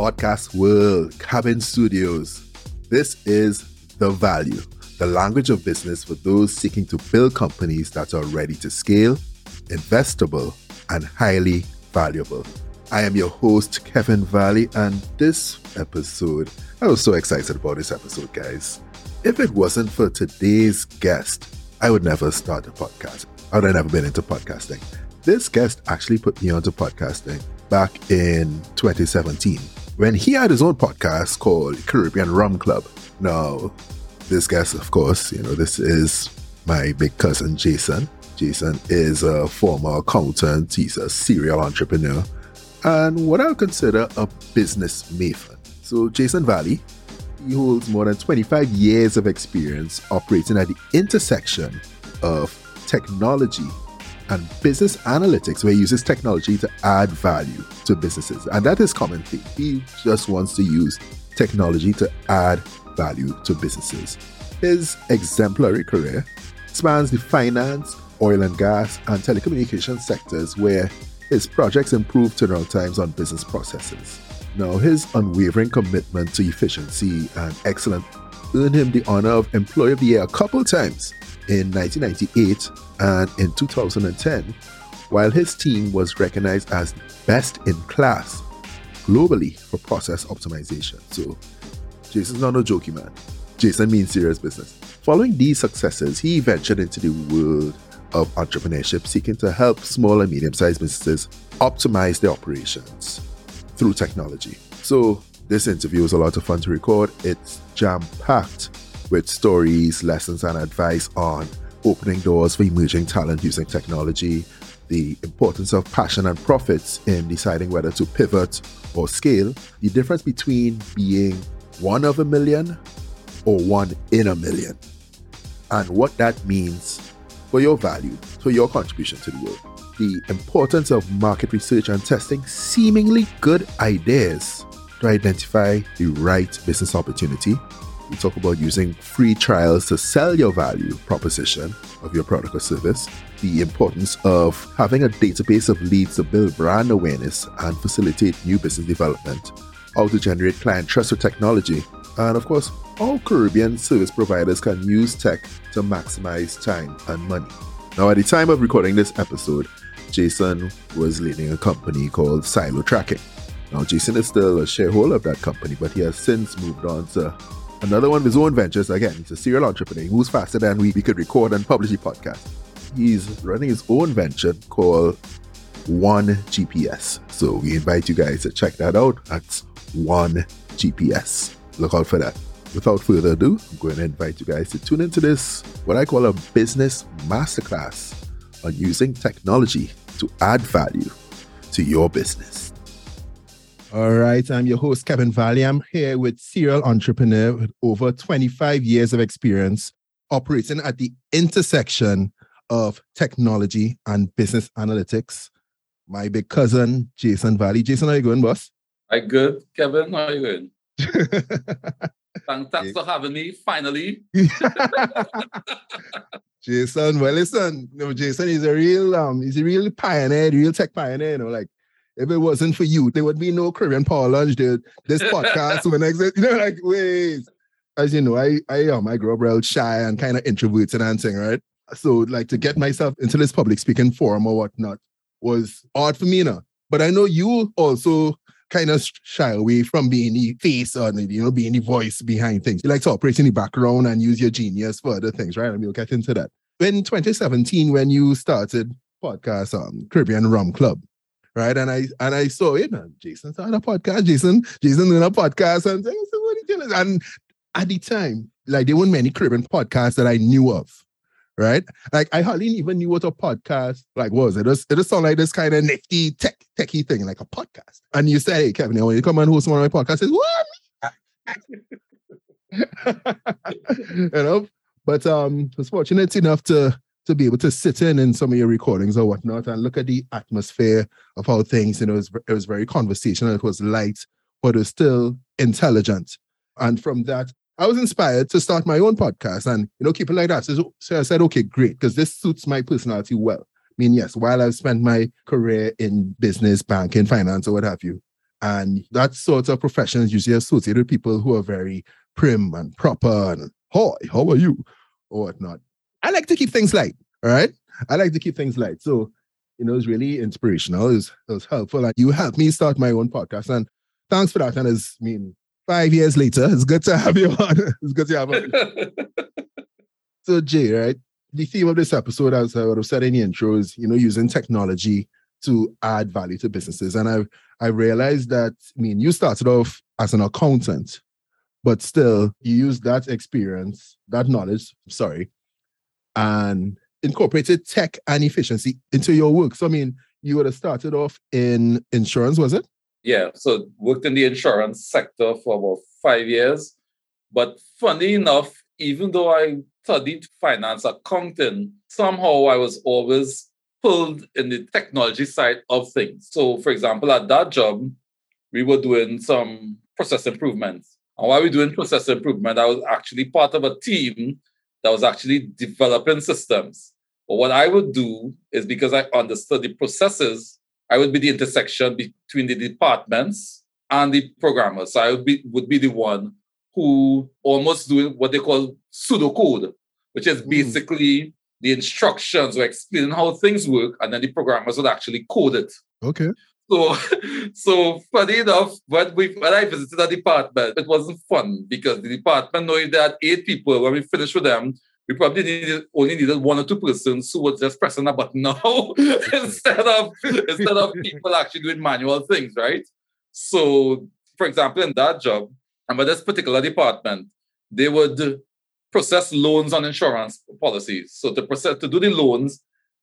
podcast world, Cabin Studios. This is The Value, the language of business for those seeking to build companies that are ready to scale, investable, and highly valuable. I am your host, Kevin Valley, and this episode, I was so excited about this episode, guys. If it wasn't for today's guest, I would never start a podcast. I would have never been into podcasting. This guest actually put me onto podcasting back in 2017 when he had his own podcast called Caribbean Rum Club. Now, this guest, of course, you know, this is my big cousin Jason. Jason is a former accountant, he's a serial entrepreneur, and what I'll consider a business maven. So, Jason Valley, he holds more than 25 years of experience operating at the intersection of technology and business analytics, where he uses technology to add value to businesses. And that is common theme. He just wants to use technology to add value to businesses. His exemplary career spans the finance, oil and gas, and telecommunications sectors, where his projects improve turnaround times on business processes. Now, his unwavering commitment to efficiency and excellence earned him the honor of Employee of the Year a couple times in 1998 and in 2010, while his team was recognized as best in class globally for process optimization. So, Jason's not a jokey man. Jason means serious business. Following these successes, he ventured into the world of entrepreneurship, seeking to help small and medium sized businesses optimize their operations through technology. So, this interview was a lot of fun to record. It's jam packed with stories, lessons, and advice on opening doors for emerging talent using technology, the importance of passion and profits in deciding whether to pivot or scale, the difference between being one of a million or one in a million, and what that means for your value, for your contribution to the world. The importance of market research and testing seemingly good ideas to identify the right business opportunity. We talk about using free trials to sell your value proposition of your product or service. The importance of having a database of leads to build brand awareness and facilitate new business development. How to generate client trust with technology. And of course, all Caribbean service providers can use tech to maximize time and money. Now, at the time of recording this episode, Jason was leading a company called Silo Tracking. Now, Jason is still a shareholder of that company, but he has since moved on to another one of his own ventures. Again, he's a serial entrepreneur. He moves faster than we, we could record and publish a podcast. He's running his own venture called One GPS. So we invite you guys to check that out. That's One GPS. Look out for that. Without further ado, I'm going to invite you guys to tune into this, what I call a business masterclass on using technology to add value to your business. All right, I'm your host, Kevin Valley. I'm here with serial entrepreneur with over 25 years of experience operating at the intersection of technology and business analytics. My big cousin, Jason Valley. Jason, how you going, boss? I good, Kevin. How are you going? Thanks, thanks for having me, finally. Jason, well, listen, you know, Jason is a real, um, he's a real pioneer, real tech pioneer. You know, like if it wasn't for you, there would be no Caribbean Power Lunch. Dude. This podcast would exist. You know, like wait. As you know, I I um I grew up real shy and kind of introverted and thing, right? So like to get myself into this public speaking forum or whatnot was odd for me, know. But I know you also kind of shy away from being the face or you know being the voice behind things. You like to operate in the background and use your genius for other things, right? And we'll get into that. In 2017, when you started podcast um Caribbean Rum Club, right? And I and I saw it, and Jason on a podcast. Jason, Jason doing a podcast, and I said, "What are you doing?" And at the time, like there weren't many Caribbean podcasts that I knew of, right? Like I hardly even knew what a podcast like was. It just it just sounded like this kind of nifty tech techie thing, like a podcast. And you say, "Hey, Kevin, I want you to come and host one of my podcasts." I says, "What?" you know. But um, was fortunate enough to to be able to sit in in some of your recordings or whatnot and look at the atmosphere of how things, you know, it was, it was very conversational, it was light, but it was still intelligent. And from that, I was inspired to start my own podcast and, you know, keep it like that. So, so I said, okay, great, because this suits my personality well. I mean, yes, while I've spent my career in business, banking, finance, or what have you, And that sort of profession is usually associated with people who are very prim and proper and hi, how are you? Or whatnot. I like to keep things light. All right. I like to keep things light. So, you know, it's really inspirational. It was, it was helpful. And you helped me start my own podcast. And thanks for that. And it's I mean five years later, it's good to have you on. it's good to have you on. so Jay, right? The theme of this episode, as I would have said in the intro, is you know, using technology to add value to businesses. And I've I realized that I mean you started off as an accountant, but still you use that experience, that knowledge, sorry, and incorporated tech and efficiency into your work. So I mean, you would have started off in insurance, was it? Yeah, so worked in the insurance sector for about five years. But funny enough, even though I studied finance accounting, somehow I was always pulled in the technology side of things. So, for example, at that job, we were doing some process improvements. And while we were doing process improvement, I was actually part of a team that was actually developing systems. But what I would do is because I understood the processes, I would be the intersection between the departments and the programmers. So I would be would be the one who almost doing what they call pseudocode, which is hmm. basically the instructions or explaining how things work, and then the programmers would actually code it. Okay. So, so funny enough, when we when I visited the department, it wasn't fun because the department knowing that eight people, when we finished with them, we probably needed only needed one or two persons who were just pressing a button now instead of instead of people actually doing manual things, right? So, for example, in that job, and by this particular department, they would process loans on insurance policies. So to process to do the loans,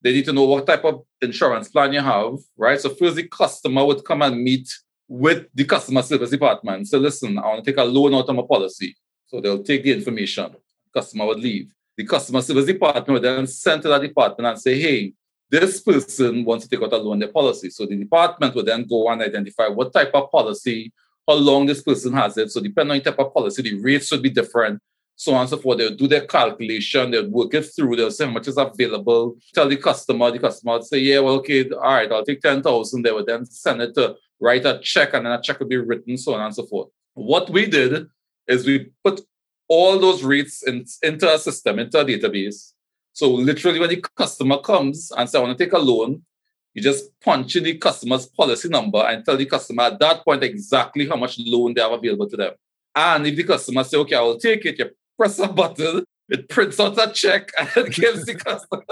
they need to know what type of insurance plan you have, right? So first the customer would come and meet with the customer service department. So listen, I want to take a loan out of my policy. So they'll take the information. Customer would leave. The customer service department would then send to that department and say, hey, this person wants to take out a loan on their policy. So the department would then go and identify what type of policy, how long this person has it. So depending on the type of policy, the rates would be different so on and so forth. They'll do their calculation, they'll work it through, they'll say how much is available, tell the customer, the customer would say, yeah, well, okay, all right, I'll take 10,000. They would then send it to write a check and then a check would be written, so on and so forth. What we did is we put all those rates in, into a system, into a database. So literally when the customer comes and say, I want to take a loan, you just punch in the customer's policy number and tell the customer at that point exactly how much loan they have available to them. And if the customer say, okay, I will take it, you press a button, it prints out a check and it gives the customer.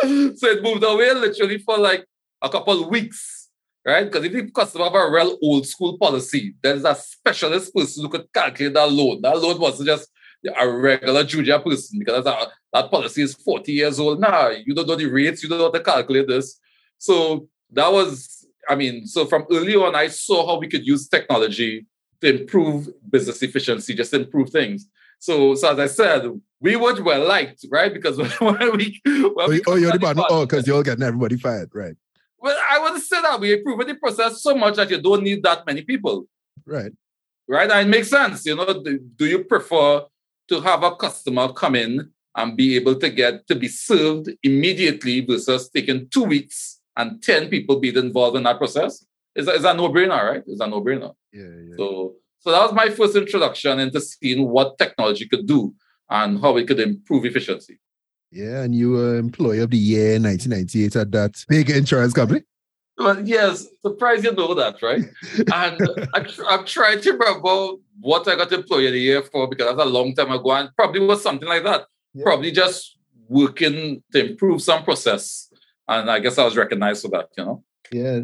so it moved away literally for like a couple of weeks, right? Because if the customer have a real old school policy, there's a specialist person who could calculate that loan. That loan wasn't just a regular junior person because that, that policy is 40 years old now. You don't know the rates, you don't know how to calculate this. So that was, I mean, so from early on, I saw how we could use technology to improve business efficiency, just improve things. So, so as I said, we were well liked, right? Because when we, when oh, we oh, you're the bad, oh, because oh, you're getting everybody fired, right? Well, I would say that we improve the process so much that you don't need that many people, right? Right, and it makes sense. You know, do, you prefer to have a customer come in and be able to get to be served immediately versus taking two weeks and ten people being involved in that process? Is is a no brainer, right? Is a no brainer. Yeah, yeah. So so that was my first introduction into seeing what technology could do and how it could improve efficiency. Yeah, and you were employee of the year in 1998 at that big insurance company. Well, yes, surprised you know that, right? and I, I'm trying to remember what I got employee of the year for because that's a long time ago and probably was something like that. Yeah. Probably just working to improve some process. And I guess I was recognized for that, you know? Yeah,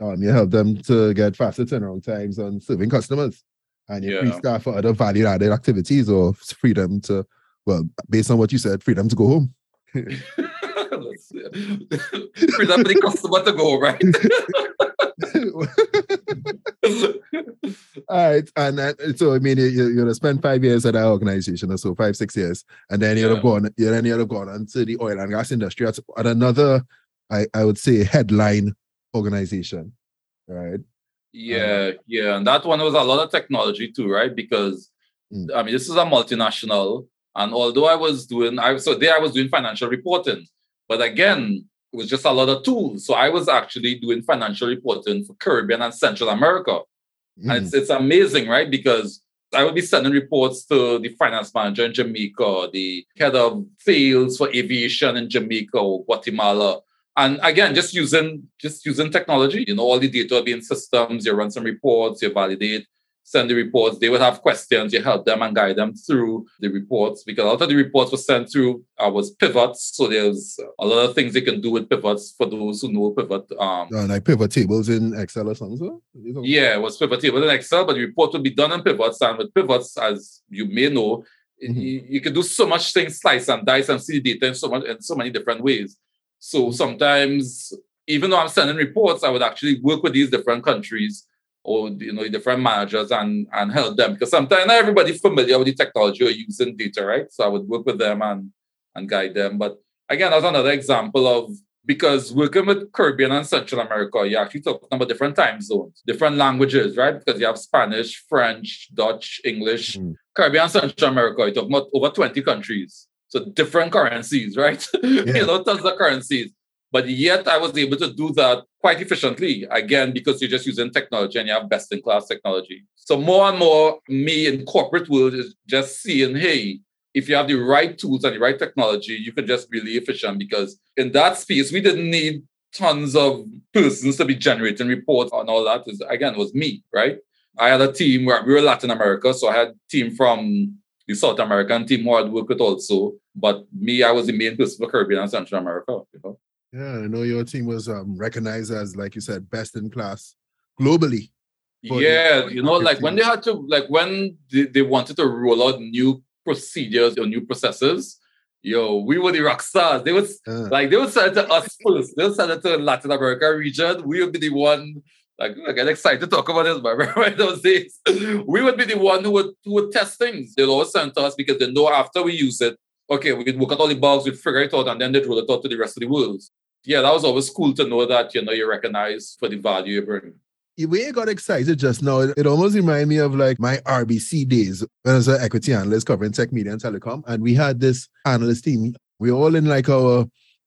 um, you help them to get faster turnaround times on serving customers, and you yeah. free staff for other value-added activities or freedom to, well, based on what you said, freedom to go home. freedom for the customer to go right. All right, and uh, so I mean, you, you're gonna spend five years at that organization, or so five, six years, and then you're yeah. gonna go then you're gonna go on to the oil and gas industry at, at another, I, I would say, headline organization, right? Yeah, um, yeah, and that one was a lot of technology too, right? Because mm. I mean, this is a multinational, and although I was doing, I so there I was doing financial reporting, but again, it was just a lot of tools. So I was actually doing financial reporting for Caribbean and Central America. Mm. And it's, it's amazing, right? Because I would be sending reports to the finance manager in Jamaica, the head of sales for aviation in Jamaica or Guatemala. And again, just using just using technology, you know, all the data being systems, you run some reports, you validate, send the reports. They would have questions. You help them and guide them through the reports because a lot of the reports were sent through uh, was pivots. So there's a lot of things they can do with pivots for those who know pivot. Um, uh, like pivot tables in Excel or something. So? Yeah, it was pivot tables in Excel, but the report would be done in pivots. And with pivots, as you may know, mm-hmm. you, you, can do so much things, slice and dice and see data in so much in so many different ways. So sometimes, even though I'm sending reports, I would actually work with these different countries or you know different managers and and help them because sometimes not everybody's familiar with the technology or using data, right? So I would work with them and and guide them. But again, that's another example of because working with Caribbean and Central America, you're actually talk about different time zones, different languages, right? Because you have Spanish, French, Dutch, English. Mm. Caribbean Central America, you talk about over 20 countries. So different currencies, right? Yeah. you know, tons of currencies. But yet I was able to do that quite efficiently, again, because you're just using technology and you have best in class technology. So more and more, me in corporate world is just seeing, hey, if you have the right tools and the right technology, you can just be really efficient because in that space, we didn't need tons of persons to be generating reports and all that. Is again, it was me, right? I had a team where we were Latin America, so I had a team from the South American team who I'd work with also. But me, I was the main person for Caribbean and Central America. You know? Yeah, I know your team was um, recognized as, like you said, best in class globally. Yeah, you know, like team. when they had to, like when they, they wanted to roll out new procedures or new processes, yo, we were the rock stars. They was uh. like they would send it to us first. They would send it to Latin America region. We would be the one. Like I get excited to talk about this, but remember those days, we would be the one who would who would test things. They'd always send to us because they know after we use it, okay, we could work out all the bugs, we'd figure it out, and then they'd roll it out to the rest of the world yeah, that was always cool to know that you know you're recognized for the value you bring. Way I got excited just now, it almost reminded me of like my RBC days when I was an equity analyst covering tech media and telecom. And we had this analyst team. We were all in like our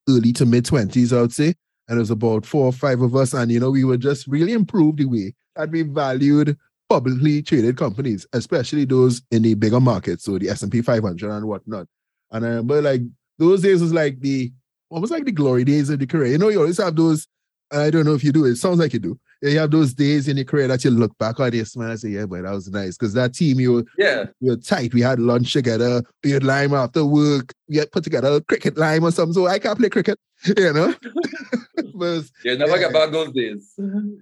early to mid 20s, I would say. And it was about four or five of us. And, you know, we were just really improved the way that we valued publicly traded companies, especially those in the bigger markets, so the S&P 500 and whatnot. And I remember like those days was like the almost like the glory days of the career. You know, you always have those, I don't know if you do, it sounds like you do. You have those days in your career that you look back on, you smile and say, yeah, but that was nice. Because that team, you were, yeah. you were tight. We had lunch together, we had lime after work, we had put together a cricket lime or something. So I can't play cricket, you know. but, yeah, never yeah. get back those days.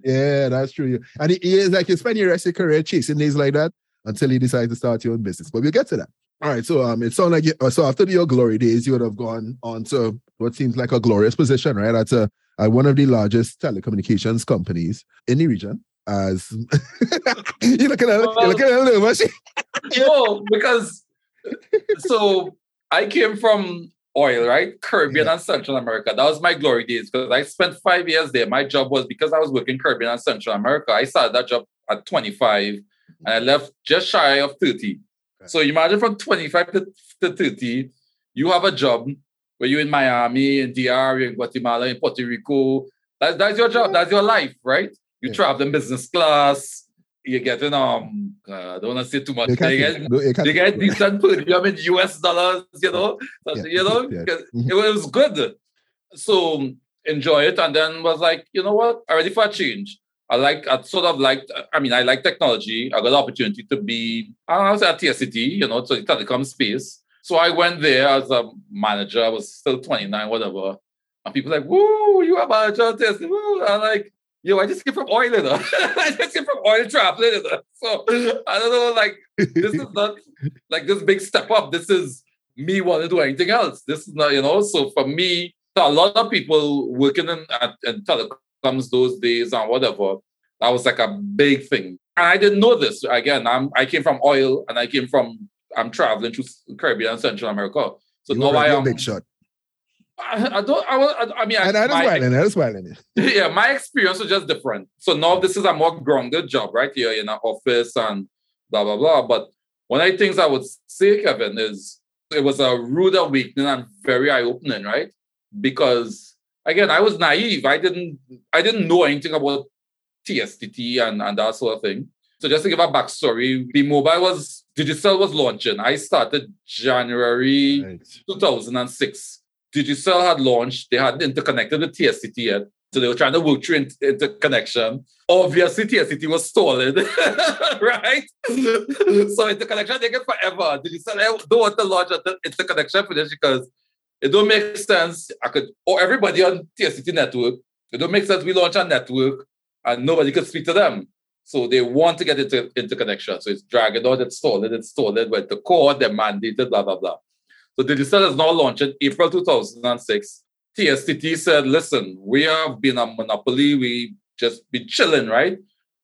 yeah, that's true. And it is like you spend your rest of your career chasing days like that until you decide to start your own business. But we'll get to that. All right, so um, it sounds like you, uh, so after your glory days, you would have gone on to what seems like a glorious position, right? At a one of the largest telecommunications companies in the region. As you look at, well, you're looking at a little much. no, because so I came from oil, right? Caribbean yeah. and Central America. That was my glory days because I spent five years there. My job was because I was working Caribbean and Central America. I started that job at 25 and I left just shy of 30. So imagine from 25 to, to 30, you have a job where you're in Miami, in DR, in Guatemala, in Puerto Rico. That's, that's your job. That's your life, right? You yeah. travel in business class. You're getting, um, uh, I don't want to say too much. They get, they get decent diem in US dollars, you know? Yeah. You know, yeah. Mm-hmm. it was good. So enjoy it. And then was like, you know what? I'm ready for a change. I like, I sort of like, I mean, I like technology. I got the opportunity to be, I was at TSTT, you know, so the telecom space. So I went there as a manager. I was still 29, whatever. And people like, woo, you are manager this. Woo. I'm like, yo, I just came from oil, you know? I just came from oil traveling, you know? So I don't know, like, this is not like this big step up. This is me wanting to do anything else. This is not, you know, so for me, a lot of people working in, at, in telecom comes those days and whatever. That was like a big thing. And I didn't know this. Again, I'm I came from oil and I came from I'm traveling through Caribbean and Central America. So you now I am big shot. I, I don't. I, I mean, and I, was I smiling. Yeah, my experience was just different. So now this is a more grounded job, right here in an office and blah blah blah. But one of the things I would say, Kevin, is it was a rude awakening and very eye opening, right? Because again, I was naive. I didn't I didn't know anything about TSTT and, and that sort of thing. So just to give a backstory, the mobile was Digicel was launching. I started January right. 2006. Digicel had launched. They hadn't interconnected with TSTT yet. So they were trying to work through interconnection. Obviously, TSTT was stolen, right? so interconnection taken forever. Digicel don't want to launch the interconnection this because it don't make sense. I could, or everybody on TSTT network, it don't make sense we launch a network and nobody could speak to them. So they want to get into interconnection. So it's dragging out, it's stolen, it's stolen, but the core, they're mandated, blah, blah, blah. So the Digicel is now launched in April 2006. TSTT said, listen, we have been a monopoly. We just been chilling, right?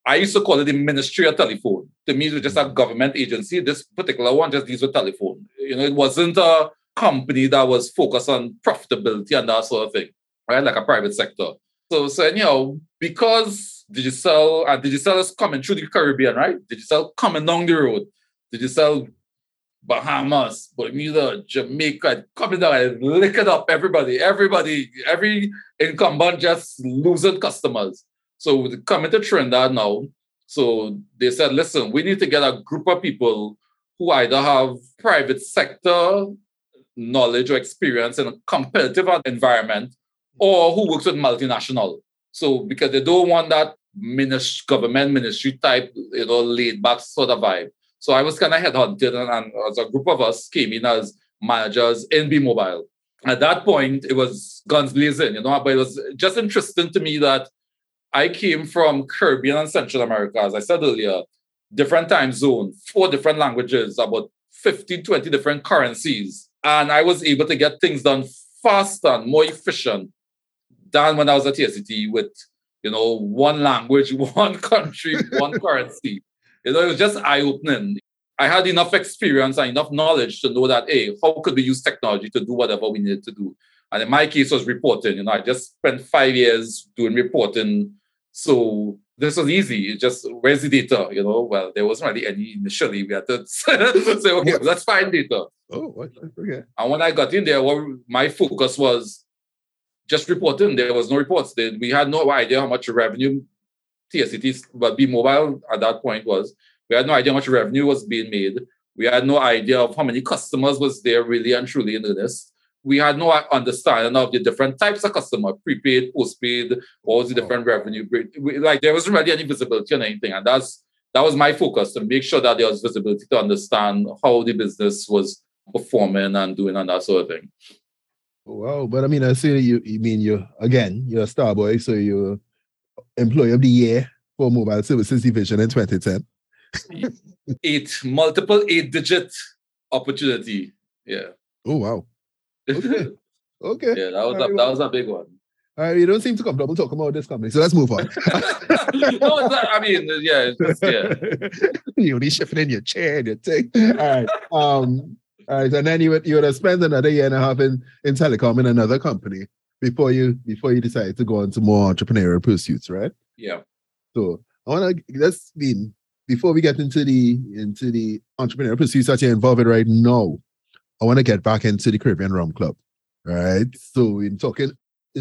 I used to call it the Ministry of Telephone. To me, it was just a government agency. This particular one just deals with telephone. You know, it wasn't a company that was focused on profitability and that sort of thing, right? Like a private sector. So saying, you know, because Digicel and Digicel is coming through the Caribbean, right? Digicel coming down the road. Digicel Bahamas, Bermuda, Jamaica, coming down and licking up everybody, everybody, every incumbent just losing customers. So coming to Trinidad now. So they said, listen, we need to get a group of people who either have private sector knowledge or experience in a competitive environment or who works with multinational. So because they don't want that ministry, government ministry type, you know, laid back sort of vibe. So I was kind of headhunted and, and as a group of us came in as managers in B Mobile. At that point, it was guns blazing, you know, but it was just interesting to me that I came from Caribbean and Central America, as I said earlier, different time zone, four different languages, about 15, 20 different currencies. And I was able to get things done faster and more efficient than when I was at TSTT with, you know, one language, one country, one currency. You know, it was just eye-opening. I had enough experience and enough knowledge to know that, hey, how could we use technology to do whatever we needed to do? And in my case, was reporting. You know, I just spent five years doing reporting. So this was easy. It just where's the data? You know, well, there wasn't really any initially. We had to say, okay, let's find data. Oh, okay. And when I got in there, what my focus was just reporting. There was no reports. We had no idea how much revenue TSTT, but B Mobile at that point was. We had no idea how much revenue was being made. We had no idea of how many customers was there really and truly in this. We had no understanding of the different types of customer, prepaid, postpaid, what was the different oh. revenue. Like there wasn't really any visibility on anything. And that's that was my focus to make sure that there was visibility to understand how the business was performing and doing and that sort of thing. Wow, but I mean, I see you. You mean you again? You're a star boy, so you're employee of the year for mobile services division in 2010. eight multiple eight digit opportunity. Yeah. Oh wow. Okay. okay. yeah, that was a, that was a big one. All right, you don't seem to comfortable talking about this company, so let's move on. no, not, I mean, yeah, just, yeah. You're only shifting in your chair and your thing. All right. Um, right, and then you would you would have spent another year and a half in, in telecom in another company before you before you decided to go into more entrepreneurial pursuits, right? Yeah. So I want to let's mean before we get into the into the entrepreneurial pursuits that you're involved in right now. I want to get back into the Caribbean Rum Club, right? So we're talking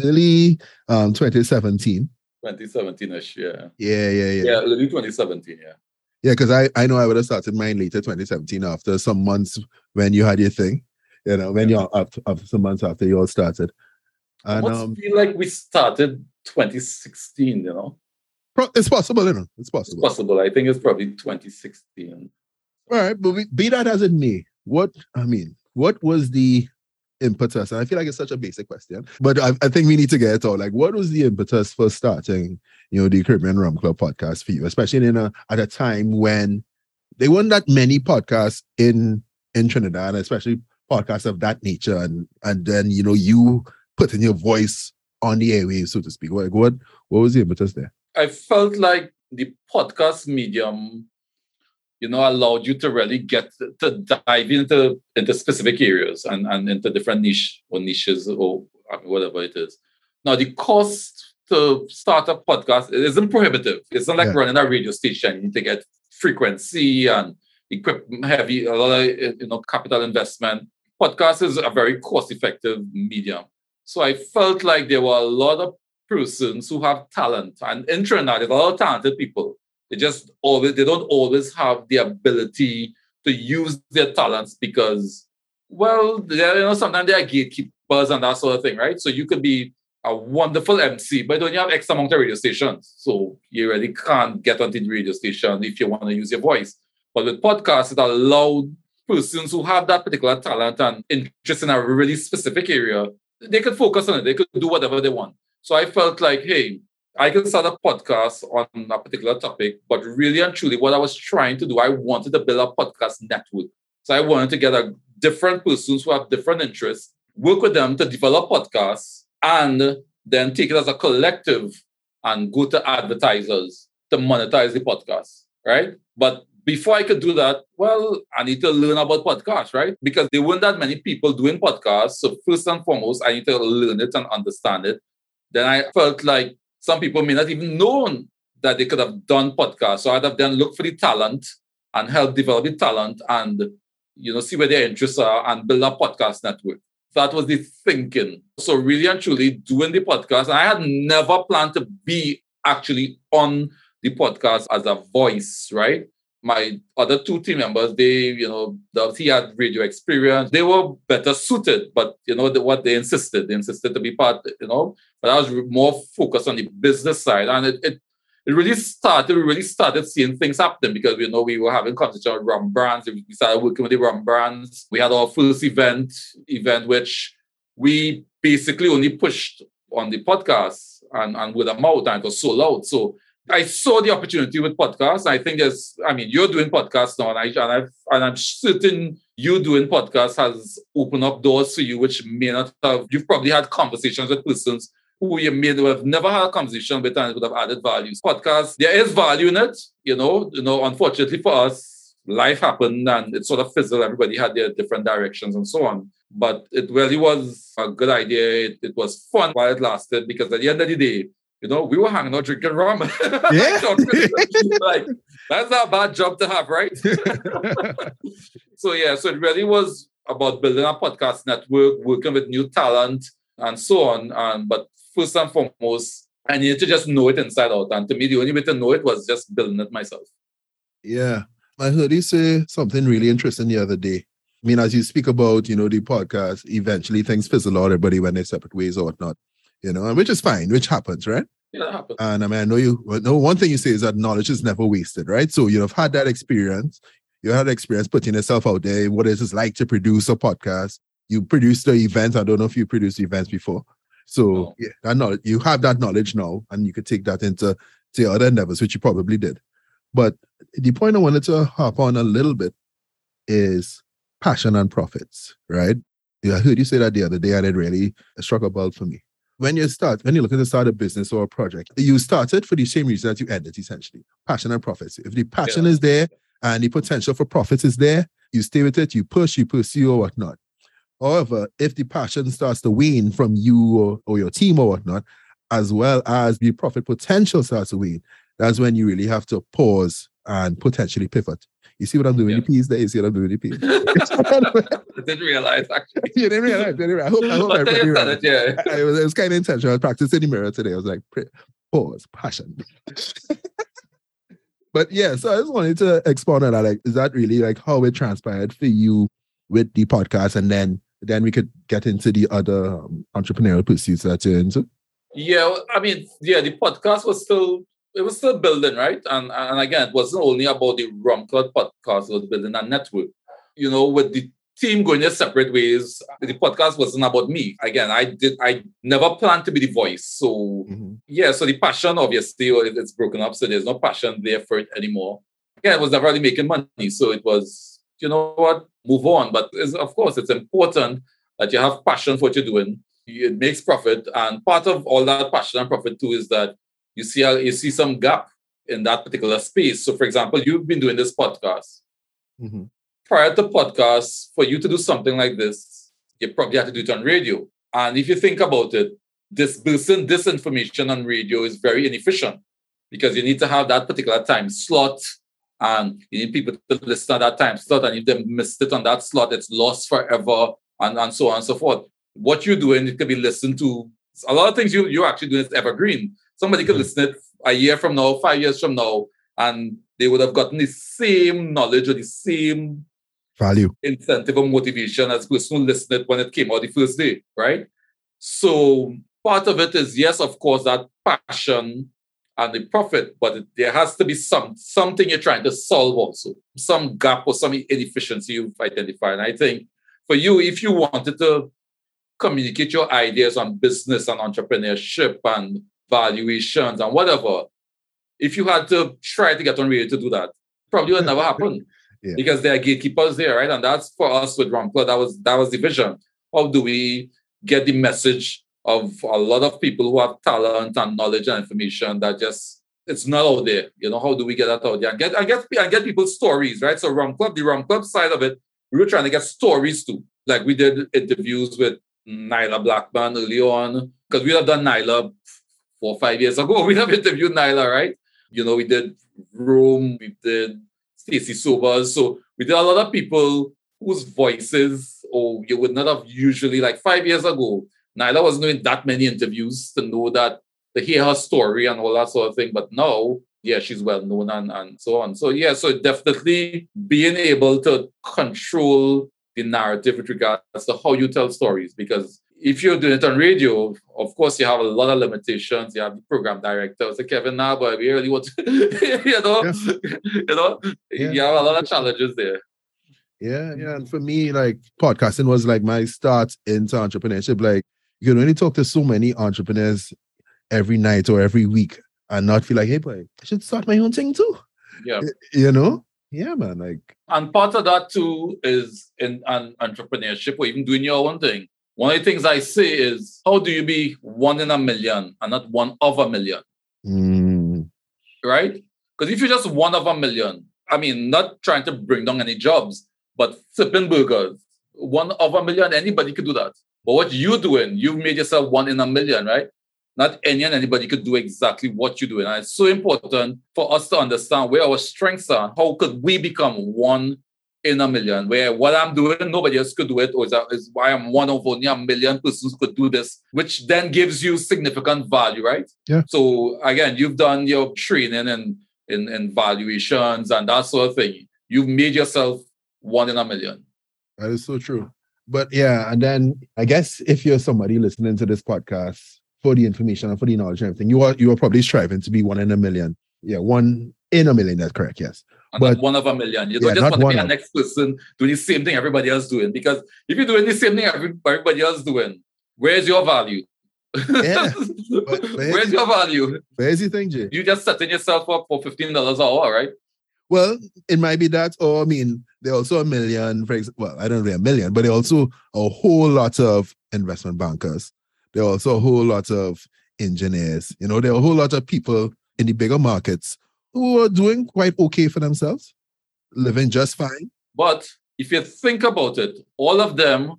early um 2017. 2017ish, yeah. Yeah, yeah, yeah. Yeah, early 2017, yeah. Yeah, because I, I know I would have started mine later 2017 after some months when you had your thing, you know, when yeah. you're after, after some months after you all started. And, I um, feel like we started 2016, you know. It's possible, you know. It's possible. It's possible. I think it's probably 2016. All right, but we, be that as it may, what I mean, what was the impetus? And I feel like it's such a basic question, but I, I think we need to get it all. Like, what was the impetus for starting, you know, the Caribbean Rum Club podcast for you, especially in a at a time when there weren't that many podcasts in in Trinidad, and especially podcasts of that nature, and and then you know you putting your voice on the airwaves, so to speak. What what what was the impetus there? I felt like the podcast medium you know, allowed you to really get to dive into into specific areas and, and into different niche or niches or whatever it is. Now, the cost to start a podcast isn't prohibitive. It's not like yeah. running a radio station. You need to get frequency and equipment heavy, a lot of you know capital investment. Podcast is a very cost effective medium. So I felt like there were a lot of persons who have talent. And in Trinidad, there's a lot of talented people. They just always they don't always have the ability to use their talents because, well, you know, sometimes they are gatekeepers and that sort of thing, right? So you could be a wonderful MC, but don't you have X amount of radio stations. So you really can't get onto the radio station if you want to use your voice. But with podcasts, it allows persons who have that particular talent and interest in a really specific area, they could focus on it. They could do whatever they want. So I felt like, hey, I can start a podcast on a particular topic, but really and truly, what I was trying to do, I wanted to build a podcast network. So I wanted to get a different persons who have different interests, work with them to develop podcasts, and then take it as a collective and go to advertisers to monetize the podcast, right? But before I could do that, well, I need to learn about podcasts, right? Because there weren't that many people doing podcasts. So first and foremost, I need to learn it and understand it then I felt like some people may not even known that they could have done podcasts. So I'd have then looked for the talent and help develop the talent and you know see where their interests are and build a podcast network. That was the thinking. So really and truly doing the podcast. I had never planned to be actually on the podcast as a voice, right? My other two team members, they, you know, he had radio experience. They were better suited, but you know, the, what they insisted, they insisted to be part, you know, but I was more focused on the business side. And it, it, it really started, we really started seeing things happen because, you know, we were having conversation with rum brands. We started working with the rum brands. We had our first event, event, which we basically only pushed on the podcast and, and with a mouth and it was sold out. So I saw the opportunity with podcasts. I think there's, I mean, you're doing podcasts now, and, I, and, I've, and I'm certain you doing podcasts has opened up doors for you, which may not have. You've probably had conversations with persons who you may have never had a conversation with and would have added value. Podcasts, there is value in it, you know. You know, unfortunately for us, life happened and it sort of fizzled. Everybody had their different directions and so on. But it really was a good idea. It, it was fun while it lasted because at the end of the day, you know, we were hanging out drinking rum. Yeah. like, that's not a bad job to have, right? so, yeah, so it really was about building a podcast network, working with new talent, and so on. And But first and foremost, I needed to just know it inside out. And to me, the only way to know it was just building it myself. Yeah. I heard you say something really interesting the other day. I mean, as you speak about, you know, the podcast, eventually things fizzle out, everybody went their separate ways or whatnot, you know, and which is fine, which happens, right? Yeah, happens. And I mean, I know you. No, one thing you say is that knowledge is never wasted, right? So you have had that experience. You had experience putting yourself out there. What is it like to produce a podcast? You produced the event. I don't know if you produced events before. So yeah, that knowledge, you have that knowledge now, and you could take that into to other endeavors, which you probably did. But the point I wanted to hop on a little bit is passion and profits, right? Yeah, I heard you say that the other day, and it really struck a bell for me when you start, when you look at the start a business or a project, you started for the same reason that you ended, essentially passion and profits. If the passion yeah. is there and the potential for profits is there, you stay with it, you push, you pursue, or whatnot. However, if the passion starts to wane from you or, or your team or whatnot, as well as the profit potential starts to wane, that's when you really have to pause and potentially pivot. You see what I'm doing yeah. the piece there? You see what I'm doing the piece? I didn't realize actually. you didn't realize, didn't realize. I hope, I hope everybody realized. It, yeah. it, was, was kind of intentional. I was practicing in the mirror today. I was like, pause, passion. but yeah, so I just wanted to expand on that. Like, is that really like how it transpired for you with the podcast? And then then we could get into the other um, entrepreneurial pursuits that you're into? Yeah, I mean, yeah, the podcast was still it was still building, right? And and again, it wasn't only about the Rum Club podcast, it was building a network. You know, with the team going their separate ways, the podcast wasn't about me. Again, I did I never planned to be the voice. So mm-hmm. yeah, so the passion obviously it's broken up, so there's no passion there for it anymore. Yeah, it was never really making money. So it was, you know what, move on. But of course, it's important that you have passion for what you're doing. It makes profit. And part of all that passion and profit too is that you see you see some gap in that particular space. So, for example, you've been doing this podcast. Mm-hmm. Prior to podcasts, for you to do something like this, you probably have to do it on radio. And if you think about it, dispersing this information on radio is very inefficient because you need to have that particular time slot and you need people to listen at that time slot. And if they missed it on that slot, it's lost forever and, and so on and so forth. what you're doing it could be listened to. A lot of things you you're actually doing is evergreen. Somebody could mm-hmm. listen it a year from now, five years from now, and they would have gotten the same knowledge or the same value, incentive, or motivation as person who listened it when it came out the first day, right? So part of it is yes, of course, that passion and the profit, but there has to be some something you're trying to solve also, some gap or some inefficiency you've identified. And I think for you, if you wanted to communicate your ideas on business and entrepreneurship and valuations and whatever, if you had to try to get on radio to do that, probably would never happen. Yeah. Because there are gatekeepers there, right? And that's for us with Rumpler, that was that was the vision. How do we get the message of a lot of people who have talent and knowledge and information that just it's not out there. You know, how do we get that out there? And get I get I get people's stories, right? So Rum Club, the Rum Club side of it, we were trying to get stories too. Like we did interviews with Nailah Blackman early on, because we have done Nailah four or five years ago. We have interviewed Nailah, right? You know, we did Rome, we did Stacy Sobers. So we did a lot of people whose voices or you would not have usually like five years ago Nailah wasn't doing that many interviews to know that, to hear her story and all that sort of thing. But now, yeah, she's well known and, and so on. So, yeah, so definitely being able to control the narrative with regards to how you tell stories. Because if you're doing it on radio, of course, you have a lot of limitations. You have the program director, so Kevin now, but we really want to, you know, yeah. you know, yeah. you have a lot of challenges there. Yeah, yeah. And for me, like podcasting was like my start into entrepreneurship. Like you can only talk to so many entrepreneurs every night or every week and not feel like, hey, boy, I should start my own thing too. Yeah. You know? Yeah, man. Like, and part of that too is in an entrepreneurship or even doing your own thing. One of the things I say is, how do you be one in a million and not one of a million? Mm. Right? Because if you're just one of a million, I mean, not trying to bring down any jobs, but flipping burgers, one of a million, anybody could do that. But what you're doing, you've made yourself one in a million, right? Not any and anybody could do exactly what you're doing. And it's so important for us to understand where our strengths are. How could we become one in a million? Where what I'm doing, nobody else could do it, or is, that, is why I'm one of only a million persons could do this, which then gives you significant value, right? Yeah. So again, you've done your training and in, in valuations and that sort of thing. You've made yourself one in a million. That is so true. But yeah, and then I guess if you're somebody listening to this podcast for the information and for the knowledge and everything, you are you are probably striving to be one in a million. Yeah, one in a million. That's correct. Yes, but one of a million. You don't yeah, just want to be the next person doing the same thing everybody else doing. Because if you're doing the same thing everybody else doing, where's your value? Yeah. but, but where's your value? Where's your thing, Jay? You just setting yourself up for fifteen dollars an hour, right? Well, it might be that, or I mean, there are also a million, for example, well, I don't know a million, but there are also a whole lot of investment bankers. There are also a whole lot of engineers. You know, there are a whole lot of people in the bigger markets who are doing quite okay for themselves, living just fine. But if you think about it, all of them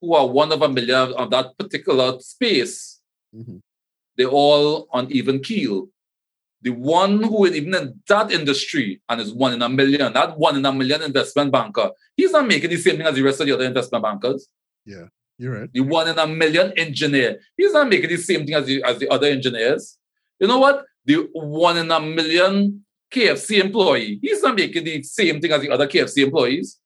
who are one of a million of that particular space, mm-hmm. they're all on even keel the one who is even in that industry and is one in a million, that one in a million investment banker, he's not making the same thing as the rest of the other investment bankers. Yeah, you're right. The one in a million engineer, he's not making the same thing as the, as the other engineers. You know what? The one in a million KFC employee, he's not making the same thing as the other KFC employees.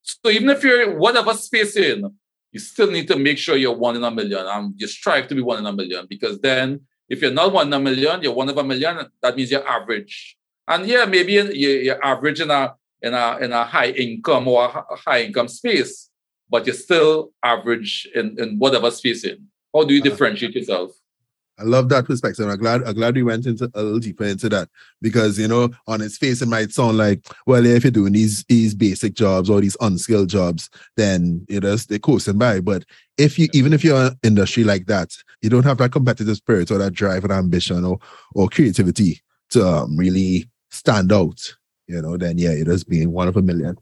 So even if you're whatever space you're in, you still need to make sure you're one in a million and you strive to be one in a million because then if you're not one in a million, you're one of a million. That means you're average. And yeah, maybe you're average in a in a in a high income or a high income space, but you're still average in, in whatever space in. How do you uh-huh. differentiate yourself? I love that perspective. I'm glad I'm glad we went into a little deeper into that because you know on its face it might sound like well if you're doing these these basic jobs or these unskilled jobs then you know they're coasting by. But if you even if you're an industry like that, you don't have that competitive spirit or that drive and ambition or or creativity to um, really stand out. You know, then yeah, it is being one of a million.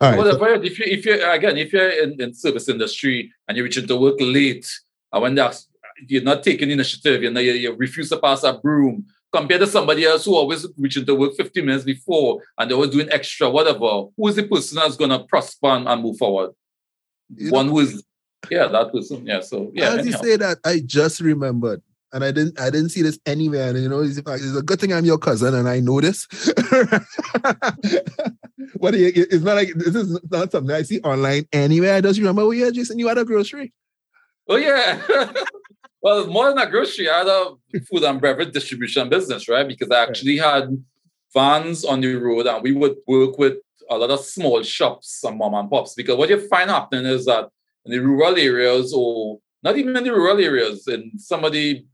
All right. Well, so, if you if you again if you're in, in service industry and you're reaching to work late, and when that's you're not taking initiative, you know, you, you refuse to pass a broom compared to somebody else who always reaching to work 50 minutes before and they were doing extra, whatever. Who is the person that's going to prosper and, move forward? You One know, who is Yeah, that person. Yeah. So yeah. As anyhow. you say that, I just remembered. And I didn't I didn't see this anywhere. And you know, it's, it's a good thing I'm your cousin and I know this. what you, it's not like this is not something I see online anywhere. I just remember oh yeah, Jason, you had a grocery. Oh yeah. well, more than a grocery, I had a food and beverage distribution business, right? Because I actually had vans on the road and we would work with a lot of small shops and mom and pops. Because what you find happening is that in the rural areas or not even in the rural areas, in some of the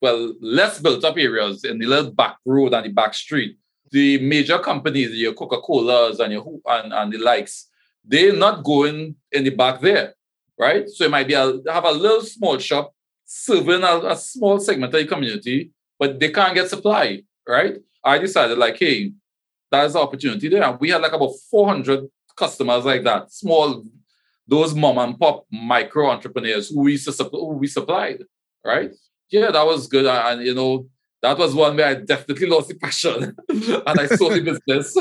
well, less built up areas in the little back road and the back street, the major companies, your Coca-Colas and your and, and the likes, they're not going in the back there, right? So it might be a, have a little small shop serving a, a small segment of the community, but they can't get supply, right? I decided like, hey, that is an opportunity there. And we had like about 400 customers like that, small, those mom and pop micro entrepreneurs who we, who we supplied, right? Yeah, that was good. And, you know, that was one where I definitely lost the passion and I sold the business,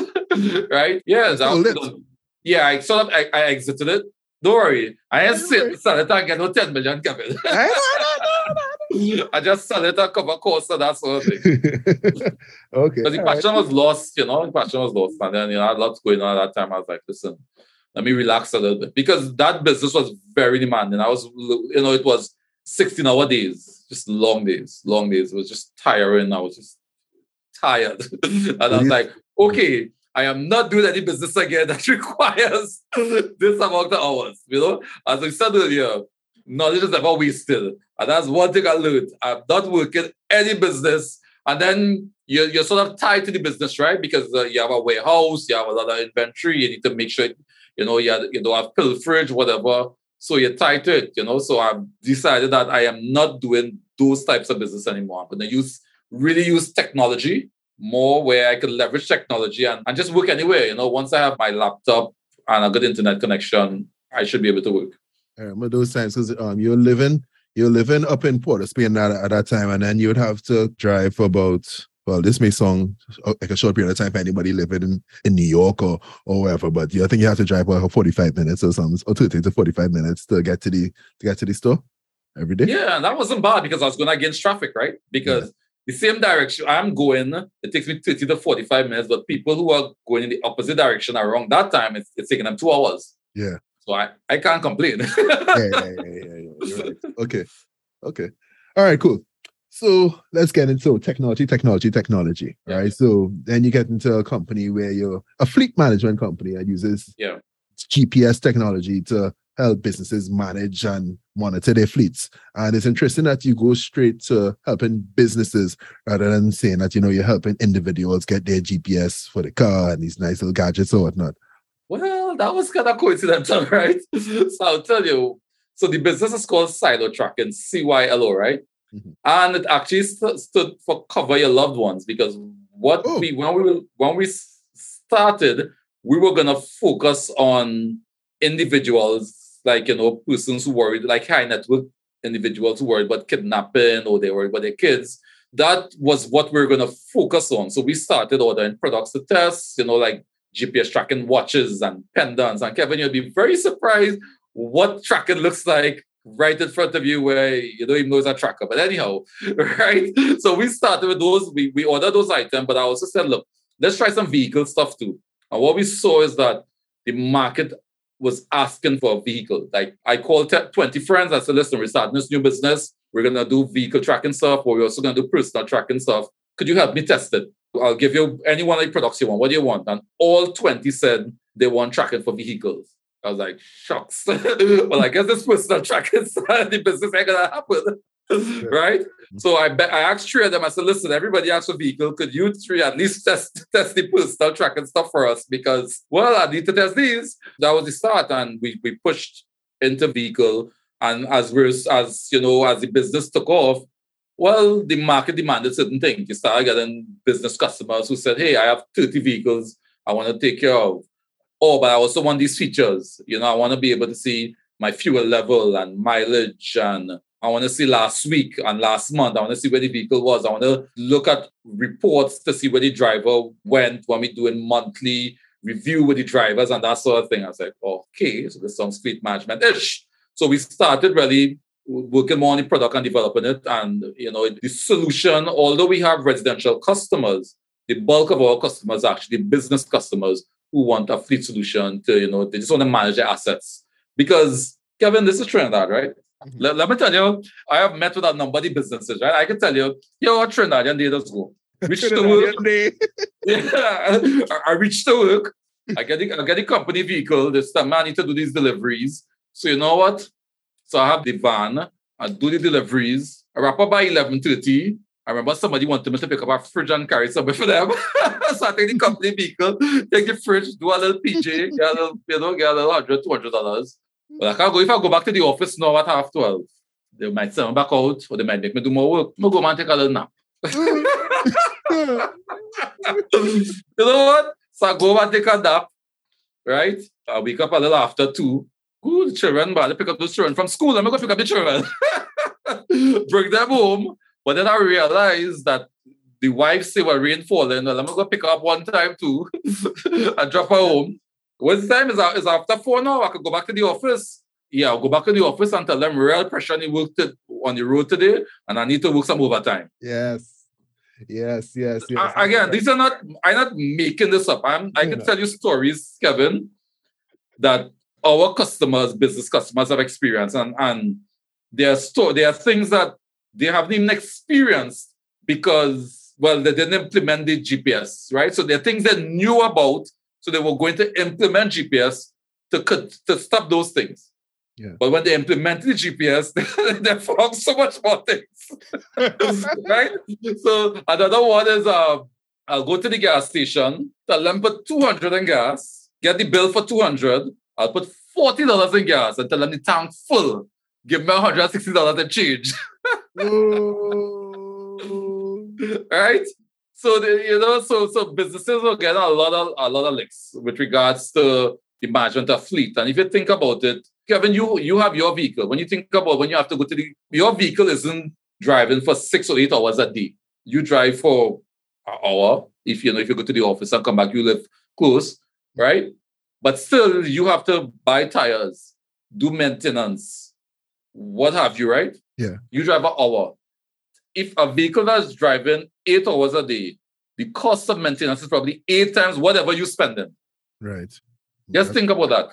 right? Yeah, that, yeah, I sort of, I, I exited it. Don't worry. I ain't sell it and get no 10 million, Kevin. I just sell it and cover costs and that sort of thing. okay. But the passion right. was lost, you know, the passion was lost. And then, you know, I had lots going on at that time. I was like, listen, let me relax a little bit. Because that business was very demanding. I was, you know, it was 16 hour days, just long days, long days. It was just tiring. I was just tired. and I was like, okay, I am not doing any business again that requires this amount of hours. You know, as I said earlier, knowledge is never wasted. And that's one thing I learned. I'm not working any business. And then you're, you're sort of tied to the business, right? Because uh, you have a warehouse, you have a lot of inventory, you need to make sure, you know, you, have, you don't have pilferage, whatever. So you're tied to it, you know. So I've decided that I am not doing those types of business anymore. I'm going to use really use technology more where I could leverage technology and, and just work anywhere. You know, once I have my laptop and a good internet connection, I should be able to work. I remember those times because um, you're living you're living up in Port of Spain at, at that time, and then you would have to drive for about well, this may sound like a short period of time for anybody living in, in New York or or wherever, but yeah, I think you have to drive for 45 minutes or something, or 30 to 45 minutes to get to the to get to the store every day. Yeah, and that wasn't bad because I was going against traffic, right? Because yeah. the same direction I'm going, it takes me 30 to 45 minutes, but people who are going in the opposite direction around that time, it's, it's taking them two hours. Yeah. So I, I can't complain. yeah, yeah, yeah, yeah. Right. Okay. Okay. All right, cool. So let's get into technology, technology, technology. Yeah. Right. So then you get into a company where you're a fleet management company that uses yeah. GPS technology to help businesses manage and monitor their fleets. And it's interesting that you go straight to helping businesses rather than saying that, you know, you're helping individuals get their GPS for the car and these nice little gadgets or whatnot. Well, that was kind of coincidental, right? so I'll tell you. So the business is called Cylo Tracking, CYLO, right? Mm-hmm. And it actually st- stood for cover your loved ones because what oh. we when we when we started, we were gonna focus on individuals like you know persons who worried like high net worth individuals who worried about kidnapping or they worried about their kids. That was what we are gonna focus on. So we started ordering products to test, you know, like GPS tracking watches and pendants. And Kevin, you'll be very surprised what tracking looks like right in front of you where you don't even know it's a tracker. But anyhow, right? So we started with those, we, we ordered those items, but I also said, look, let's try some vehicle stuff too. And what we saw is that the market was asking for a vehicle. Like I called 20 friends, I said, listen, we're starting this new business. We're gonna do vehicle tracking stuff, but we're also gonna do personal tracking stuff. Could you help me test it? I'll give you any one of the products you want. What do you want? And all 20 said they want tracking for vehicles. I was like, shucks. well, I guess this personal tracking the business ain't gonna happen. right? Mm-hmm. So I be- I asked three of them, I said, listen, everybody asked for vehicle. Could you three at least test test the personal tracking stuff for us? Because well, I need to test these. That was the start. And we we pushed into vehicle. And as we're as you know, as the business took off, well, the market demanded certain things. You started getting business customers who said, Hey, I have 30 vehicles I want to take care of. Oh, but I also want these features. You know, I want to be able to see my fuel level and mileage and I want to see last week and last month. I want to see where the vehicle was. I want to look at reports to see where the driver went when we're doing monthly review with the drivers and that sort of thing. I was like, okay, so this sounds fleet management ish. So we started really working more on the product and developing it. And you know, the solution, although we have residential customers, the bulk of our customers are actually business customers who want a fleet solution to, you know, they just want to manage their assets. Because Kevin, this is Trinidad, right? Mm-hmm. Let, let, me tell you, I have met with a number of businesses, right? I can tell you, yo, what Trinidadian day does go. Reach to work. yeah, I, I reach to work. I get the, I get the company vehicle. This time I need to do these deliveries. So you know what? So I have the van. I do the deliveries. I wrap up by 11.30. I remember somebody wanted me to pick up a fridge and carry something for them. so I take the company vehicle, take the fridge, do a little PJ, get a little, you know, get a little 100 $200. But I can't go, if I go back to the office now at half 12, they might send me back out or they might make me do more work. I'm go and take a little nap. Mm. you know what? So I go and take a nap, right? I wake up a little after two. The children, but I pick up those children from school. I'm not going to pick up the children. Bring them home. But then I realized that the wife say, well, rain falling. Well, I'm going to pick up one time too and drop her home. What time is, is after four now? I could go back to the office. Yeah, I'll go back to the office and tell them real pressure on the work to, on the road today and I need to work some overtime. Yes. Yes, yes, yes. I, again, these are not, I'm not making this up. I'm, I can tell you stories, Kevin, that our customers, business customers have experienced and, and there are, sto- there are things that they haven't even experienced because, well, they didn't implement the GPS, right? So there are things they knew about, so they were going to implement GPS to, cut, to stop those things. Yeah. But when they implemented the GPS, they found so much more things. right? So another one is uh, I'll go to the gas station, tell them put 200 in gas, get the bill for 200, I'll put $40 in gas and tell them the tank full. Give me $160 in change. right? So the, you know, so so businesses will get a lot of a lot of licks with regards to the management of fleet. And if you think about it, Kevin, you you have your vehicle. When you think about when you have to go to the your vehicle isn't driving for six or eight hours a day. You drive for an hour. If you know if you go to the office and come back, you live close, right? But still, you have to buy tires, do maintenance, what have you, right? Yeah. You drive an hour. If a vehicle that's driving eight hours a day, the cost of maintenance is probably eight times whatever you spend spending. Right. Just that's, think about that.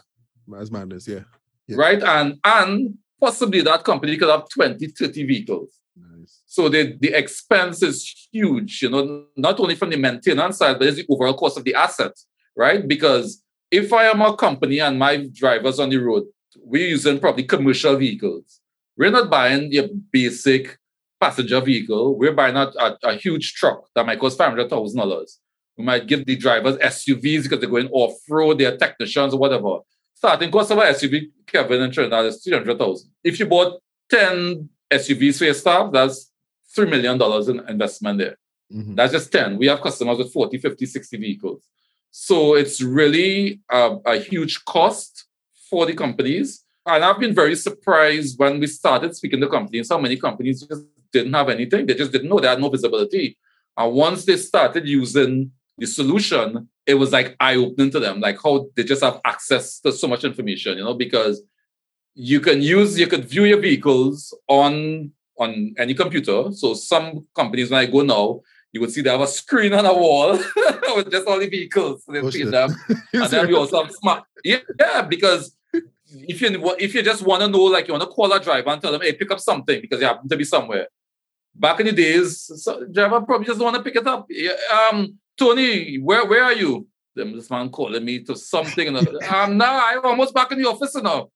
That's madness, yeah. yeah. Right? And and possibly that company could have 20, 30 vehicles. Nice. So the, the expense is huge, you know, not only from the maintenance side, but it's the overall cost of the asset, right? Because if I am a company and my drivers on the road we're using probably commercial vehicles. We're not buying your basic passenger vehicle. We're buying a, a, a huge truck that might cost $500,000. We might give the drivers SUVs because they're going off road, they're technicians or whatever. Starting cost of an SUV, Kevin and Trinidad, is 300000 If you bought 10 SUVs for your staff, that's $3 million in investment there. Mm-hmm. That's just 10. We have customers with 40, 50, 60 vehicles. So it's really a, a huge cost for the companies. And I've been very surprised when we started speaking to companies, how many companies just didn't have anything. They just didn't know. They had no visibility. And once they started using the solution, it was like eye-opening to them, like how they just have access to so much information, you know, because you can use, you could view your vehicles on on any computer. So some companies, when I go now, you would see they have a screen on a wall with just all the vehicles. They feed them. and then we also have smart. Yeah, yeah, because if you if you just want to know, like you want to call a driver and tell them, hey, pick up something because you happen to be somewhere. Back in the days, so driver probably just want to pick it up. Um, Tony, where where are you? Them this man calling me to something. And um, now I'm almost back in the office now.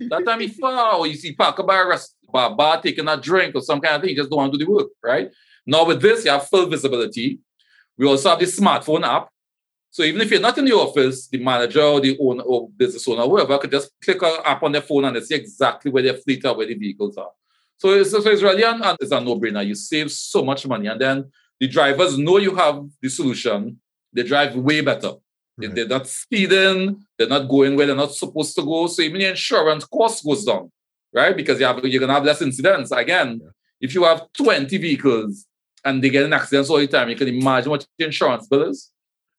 That time he far, or you see park by a rest, bar, bar taking a drink or some kind of thing. You just don't want to do the work, right? Now with this, you have full visibility. We also have the smartphone app so even if you're not in the office, the manager or the owner or business owner, whoever, could just click an app on their phone and they see exactly where their fleet are, where the vehicles are. So it's, so it's really an, it's a no-brainer. You save so much money. And then the drivers know you have the solution. They drive way better. Right. Mm-hmm. They're not speeding. They're not going where they're not supposed to go. So even the insurance cost goes down, right? Because you have, you're going to have less incidents. Again, yeah. if you have 20 vehicles and they get in accidents all the time, you can imagine what your insurance bill is.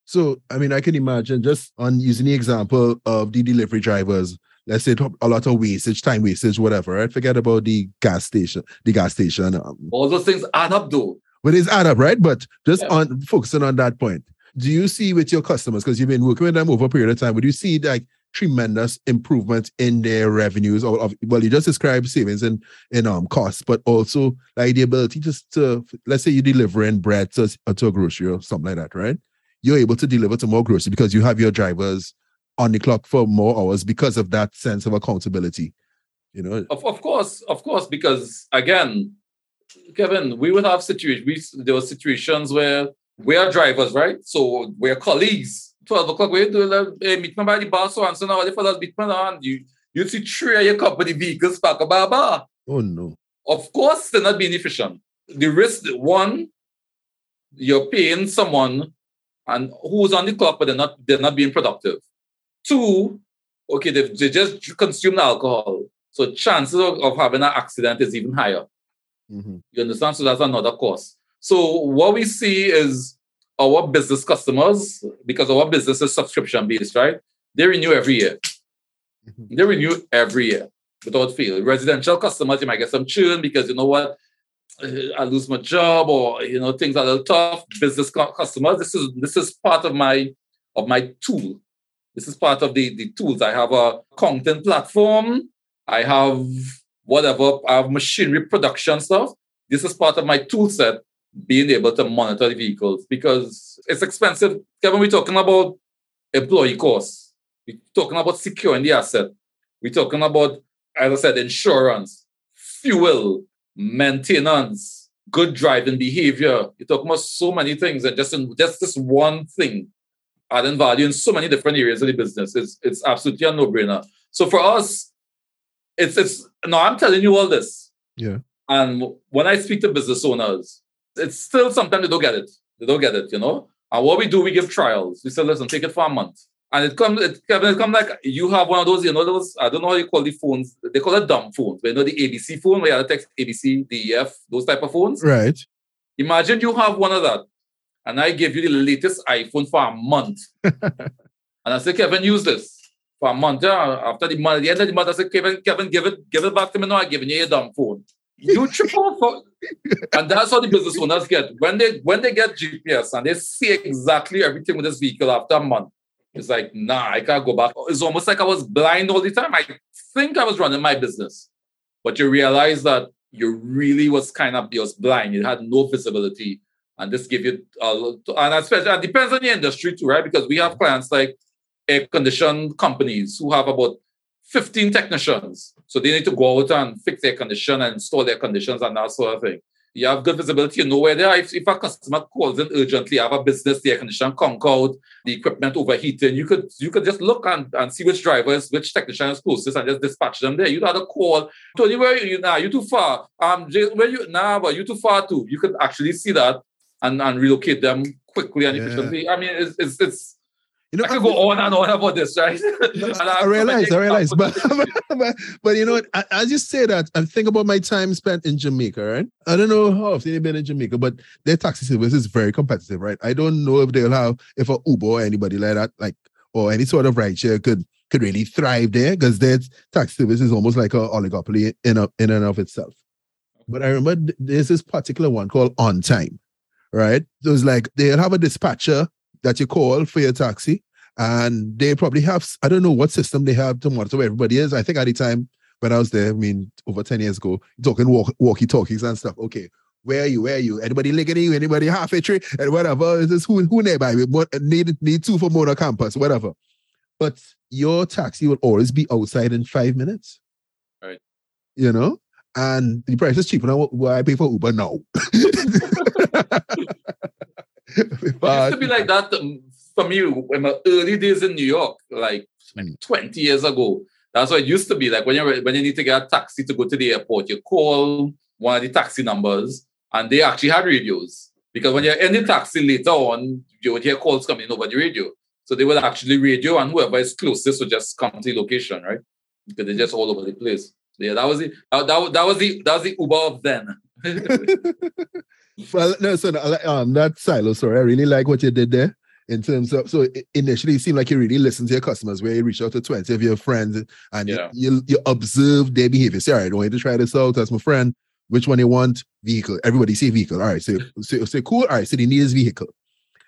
So, I mean, I can imagine just on using the example of the delivery drivers, let's say a lot of wastage, time wastage, whatever. Right? Forget about the gas station, the gas station. Um, All those things add up though. but it's add up, right? But just Yeah. on focusing on that point, do you see with your customers because you've been working with them over a period of time? Would you see like tremendous improvement in their revenues? Or of, well, you just described savings in in um costs, but also like the ability just to let's say you're delivering bread to, to a grocery or something like that, right? You're able to deliver to more grocery because you have your drivers on the clock for more hours because of that sense of accountability. You know, Of, of course, of course, because again, Kevin, we would have situations. There were situations where we are drivers, right? So we're colleagues. Twelve o'clock, we do like, hey, meet me by the bar, so and so now. If I meet me on, you you see three of your company vehicles parked by a bar. oh no. Of course, they're not being efficient. The risk, one, you're paying someone and who's on the clock, but they're not they're not being productive. Two, okay, they they just consumed alcohol, so chances of, of having an accident is even higher. Mhm. You understand? So that's another cost. So what we see is our business customers, because our business is subscription based, right? They renew every year. Mhm. They renew every year without fail. Residential customers, you might get some churn because you know what, Uh, I lose my job or you know things are a little tough. Business cu- customers, this is this is part of my of my tool. This is part of the the tools. I have a content platform. I have whatever. I have machinery production stuff. This is part of my tool set. Being able to monitor the vehicles because it's expensive. Kevin, we're talking about employee costs. We're talking about securing the asset. We're talking about, as I said, insurance, fuel, maintenance, good driving behavior. You're talking about so many things, and just in just this one thing, adding value in so many different areas of the business. It's it's absolutely a no-brainer. So for us, it's it's no, I'm telling you all this. Yeah. And when I speak to business owners, it's still sometimes they don't get it. They don't get it, you know. And what we do, we give trials. We say, listen, take it for a month. And it comes, it, Kevin, it comes like you have one of those, you know, those, I don't know how you call the phones. They call it dumb phones. But you know, the ABC phone where you have to text ABC, DEF, those type of phones. Right. Imagine you have one of that. And I give you the latest iPhone for a month. and I say, Kevin, use this for a month. Yeah, after the month, at the end of the month, I say, Kevin, Kevin, give it, give it back to me now. I'm giving you your dumb phone. You triple for, and that's how the business owners get when they when they get GPS and they see exactly everything with this vehicle after a month. It's like, nah, I can't go back. It's almost like I was blind all the time. I think I was running my business, but you realize that you really was kind of you was blind. You had no visibility, and this give you a lot. And especially, it depends on the industry too, right? Because we have clients like air condition companies who have about 15 technicians. So they need to go out and fix their condition and install their conditions and that sort of thing. You have good visibility, you know where they are. If, if a customer calls in urgently, you have a business, the air condition conk out, the equipment overheating, you could you could just look and, and see which drivers, which technician is closest and just dispatch them there. You don't have to call. Tony, where are you? Nah, you too far. Um, Jay, where you? Nah, but you too far too. You could actually see that and, and relocate them quickly and Yeah. efficiently. I mean, it's, it's, it's You know, I could go on and on about this, right? I realize, I realize, but, but but you know? I, I just say that and think about my time spent in Jamaica, right? I don't know how often you've been in Jamaica, but their taxi service is very competitive, right? I don't know if they'll have if a Uber or anybody like that, like or any sort of rideshare could could really thrive there because their taxi service is almost like a oligopoly in a, in and of itself. But I remember th- there's this particular one called On Time, right? So it's like they'll have a dispatcher that you call for your taxi, and they probably have I don't know what system they have to monitor where everybody is. I think at the time when I was there, I mean over 10 years ago, talking walk, walkie-talkies and stuff. Okay, where are you? Where are you? Anybody linking you? Anybody Half Way Tree? And whatever. Is this who who nearby? We want- need need two for Mona campus, whatever. But your taxi will always be outside in five minutes. Right. You know? And the price is cheaper now. Why I pay for Uber now? It used to be like that um, for me in my early days in New York, like, like Mm. 20 years ago. That's what it used to be. Like when you when you need to get a taxi to go to the airport, you call one of the taxi numbers, and they actually had radios. Because when you're in the taxi later on, you would hear calls coming over the radio. So they would actually radio, and whoever is closest would just come to the location, right? Because they're just all over the place. Yeah, that was the that, that, that was the that was the Uber of then. well, no, so um, that Cylo story, I really like what you did there. in terms of so initially it seemed like you really listen to your customers where you reach out to 20 of your friends and yeah. you, you, you observe their behavior. Say, all right, I want you to try this out. That's my friend. Which one they want? Vehicle. Everybody say vehicle. All right. So say, say cool. All right. So they need his vehicle.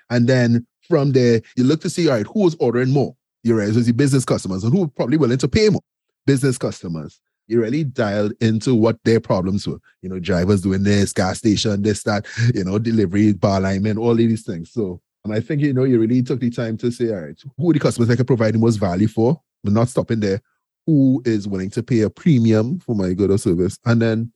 And then from there, you look to see, all right, who is ordering more? You right, so the business customers and who probably willing to pay more. Business customers. You really dialed into what their problems were. You know, drivers doing this, gas station, this, that, you know, delivery, bar linemen, all of these things. So and I think, you know, you really took the time to say, all right, who are the customers I can provide the most value for? But not stopping there. Who is willing to pay a premium for my good or service? And then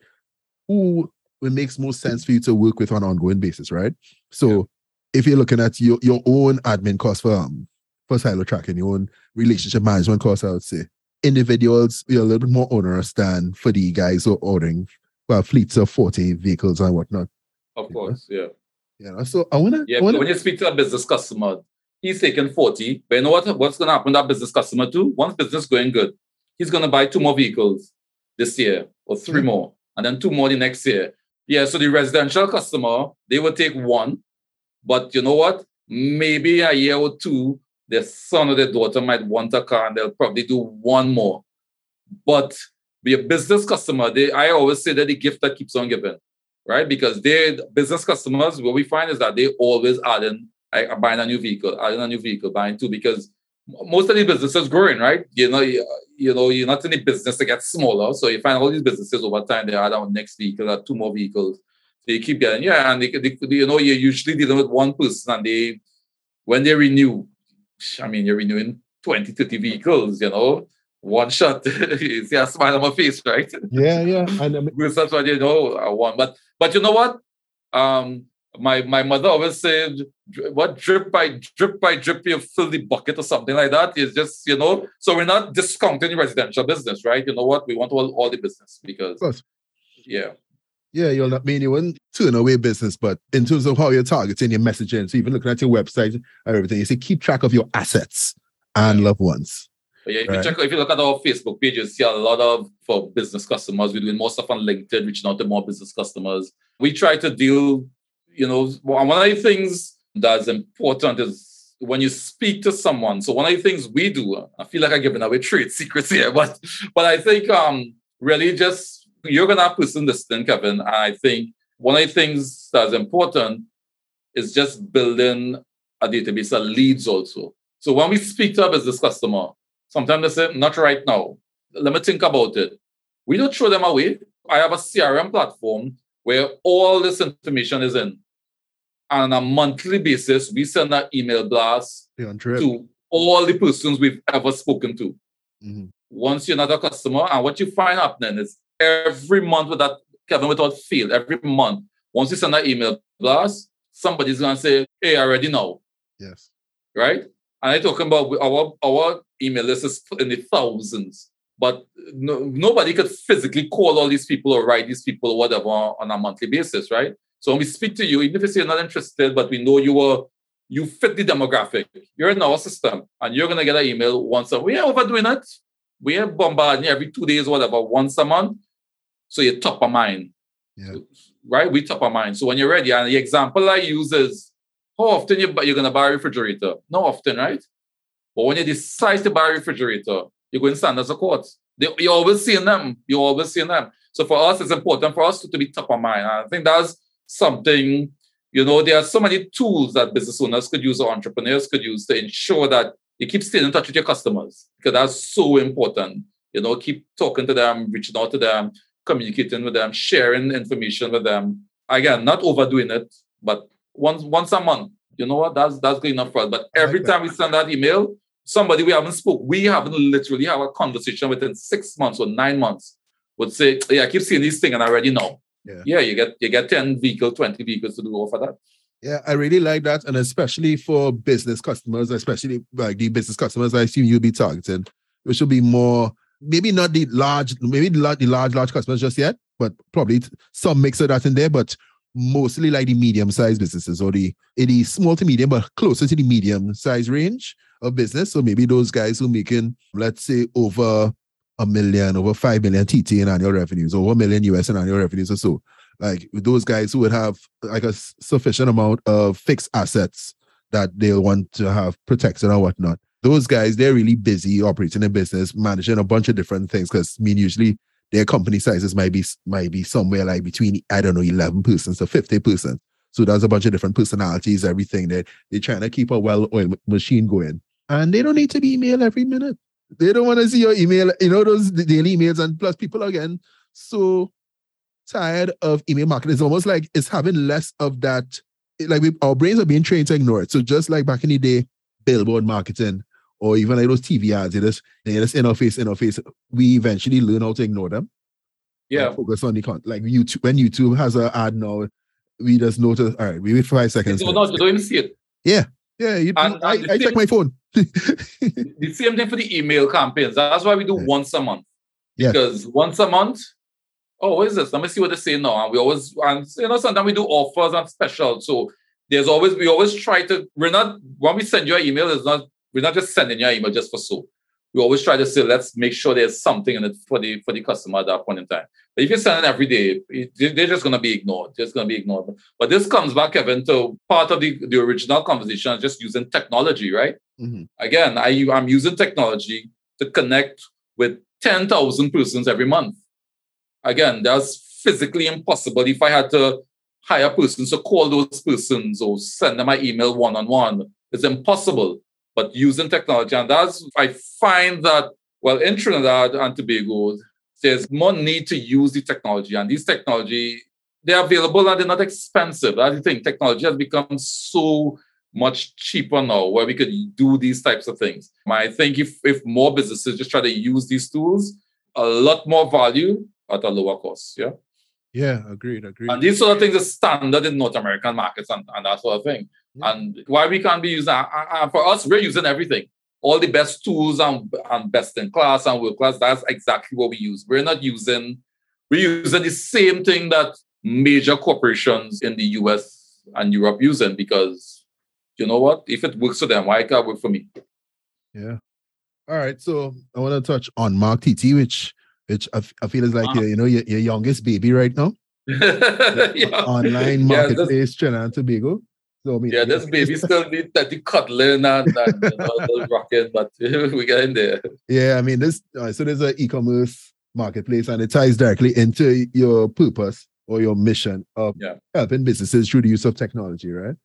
who it makes most sense for you to work with on an ongoing basis, right? So yeah. if you're looking at your, your own admin cost for um, for Cylo tracking, your own relationship management costs, I would say individuals are a little bit more onerous than for the guys who are ordering well fleets of 40 vehicles and whatnot. Of course, know? yeah. You know, so I wanna Yeah, wanna... when you speak to a business customer, he's taking 40, but you know what what's gonna happen to that business customer too? Once business going good, he's gonna buy two more vehicles this year or 3 mm-hmm. more, and then two more the next year. Yeah, so the residential customer, they will take one, but you know what? Maybe a year or two, their son or their daughter might want a car and they'll probably do one more. But be a business customer, they I always say that the gift that keeps on giving right? Because they business customers, what we find is that they always add in like, buying a new vehicle, adding a new vehicle, buying two, because most of the businesses growing, right? You know, you, you, know, you're not in the business to get smaller. So you find all these businesses over time, they add on next vehicle, add two more vehicles. You keep getting, yeah, and they, they, you know, you're usually dealing with one person and they, when they renew, I mean, you're renewing 20, 30 vehicles, you know, one shot. you see a smile on my face, right? Yeah, yeah. And I mean, that's what you know, I want. But but you know what? Um, my my mother always said, "What drip by drip by drip, you fill the bucket or something like that." Is just you know. So we're not discounting residential business, right? You know what? We want all, all the business because yeah. Yeah, you'll not mean you wouldn't turn away business, but in terms of how you're targeting your messaging, so even looking at your website and everything, you say keep track of your assets and loved ones. But yeah, if right. you check, if you look at our Facebook page, you see a lot of for business customers. We're doing more stuff on LinkedIn, reaching out to more business customers. We try to deal, you know, one of the things that's important is when you speak to someone. So one of the things we do, I feel like I'm giving away trade secrets here, but but I think um really just you're gonna have person listening, Kevin. And I think one of the things that's important is just building a database of leads also. So when we speak to a business customer, Sometimes they say, not right now. Let me think about it. We don't throw them away. I have a CRM platform where all this information is in. And on a monthly basis, we send an email blast to all the persons we've ever spoken to. Mm-hmm. Once you're not a customer, and what you find happening is every month with that, Kevin, without fail, every month, once you send that email blast, somebody's going to say, hey, I already know. Yes. Right? And I'm talking about our, our email list is in the thousands, but no, nobody could physically call all these people or write these people or whatever on a monthly basis, right? So when we speak to you, even if you say you're not interested, but we know you are you fit the demographic, you're in our system, and you're gonna get an email once a we are overdoing it. We are bombarding every two days, whatever, once a month. So you're top of mind. Yeah. Right? We top of mind. So when you're ready, and the example I use is how often you, you're gonna buy a refrigerator? Not often, right? But when you decide to buy a refrigerator, you're going to stand as a court. They, you're always seeing them. You're always seeing them. So for us, it's important for us to, to be top of mind. And I think that's something, you know, there are so many tools that business owners could use or entrepreneurs could use to ensure that you keep staying in touch with your customers because that's so important. You know, keep talking to them, reaching out to them, communicating with them, sharing information with them. Again, not overdoing it, but once once a month. You know what? That's that's good enough for us. But every time we send that email, somebody we haven't spoke, we haven't literally have a conversation within six months or nine months would say, yeah, I keep seeing this thing and I already know. Yeah. yeah, you get you get 10 vehicles, 20 vehicles to do all for that. Yeah, I really like that. And especially for business customers, especially like the business customers I assume you'll be targeting, which will be more, maybe not the large, maybe the large, the large, large customers just yet, but probably some mix of that in there, but mostly like the medium-sized businesses or the, the small to medium, but closer to the medium-sized range of business. So maybe those guys who making, let's say, over a million, over five million TT in annual revenues, over a million US in annual revenues or so. Like those guys who would have like a sufficient amount of fixed assets that they'll want to have protected or whatnot. Those guys, they're really busy operating a business, managing a bunch of different things. Because I mean, usually their company sizes might be might be somewhere like between I don't know, eleven persons to fifty persons. So there's a bunch of different personalities, everything that they're trying to keep a well-oiled machine going. And they don't need to be emailed every minute. They don't want to see your email, you know, those daily emails. And plus, people again so tired of email marketing. It's almost like it's having less of that. Like we, our brains are being trained to ignore it. So just like back in the day, billboard marketing or even like those TV ads, they just they just interface, interface. We eventually learn how to ignore them. Yeah. Focus on the content. Like YouTube, when YouTube has an ad now, we just notice, all right, we wait five seconds. No, no, you don't even see it. Yeah. Yeah. You, And- I, and I check my phone. The same thing for the email campaigns. That's why we do Yeah. once a month. Yeah. Because once a month, oh, what is this? Let me see what they say now. And we always, and you know, sometimes we do offers and specials. So there's always, we always try to, we're not, when we send you an email, it's not, we're not just sending your email just for so. We always try to say, let's make sure there's something in it for the for the customer at that point in time. But if you're sending every day, they- they're just going to be ignored. Just going to be ignored. But this comes back, Kevin, to part of the, the original conversation, just using technology, right? Mhm. Again, I, I'm using technology to connect with 10,000 persons every month. Again, that's physically impossible if I had to hire persons to call those persons or send them my email one on one. It's impossible. But using technology, and that's, I find that, well, in Trinidad and Tobago, there's more need to use the technology. And these technology, they're available and they're not expensive. That's the thing. Technology has become so much cheaper now where we could do these types of things. I think if, if more businesses just try to use these tools, a lot more value at a lower cost. Yeah. Yeah, agreed, agreed. And these sort of things are standard in North American markets and, and that sort of thing. Yeah. And why we can't be using, uh, uh, for us, we're using everything. All the best tools and, and best in class and world class, that's exactly what we use. We're not using, we're using the same thing that major corporations in the US and Europe using because you know what? If it works for them, why can't it work for me? Yeah. All right. So I want to touch on Mark TT, which which I, f- I feel is like Uh-huh. your, you know your, your youngest baby right now. yeah. Online Yeah, marketplace, Trinidad and Tobago. So I mean, Yeah, this baby still need that the cuddling and, and you know, the rocking, but we get in there. Yeah, I mean this. Uh, so there's an e-commerce marketplace, and it ties directly into your purpose or your mission of Yeah. helping businesses through the use of technology, right?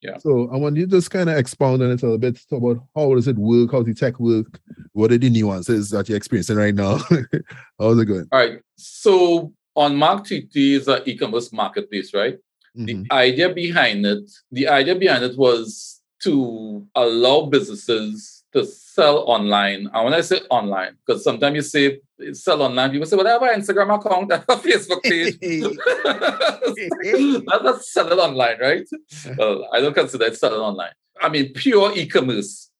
Yeah. So I want you to just kind of expound on it a little bit, talk about how does it work, how does the tech work, what are the nuances that you're experiencing right now, how's it going? All right. So OnMarkTT is an e-commerce marketplace, right? The mm-hmm. idea behind it, the idea behind it was to allow businesses to sell online. And when I say online, because sometimes you say sell online, people say, well, I have an Instagram account, I have a Facebook page. That's not selling online, right? Well, I don't consider it selling online. I mean, pure e-commerce.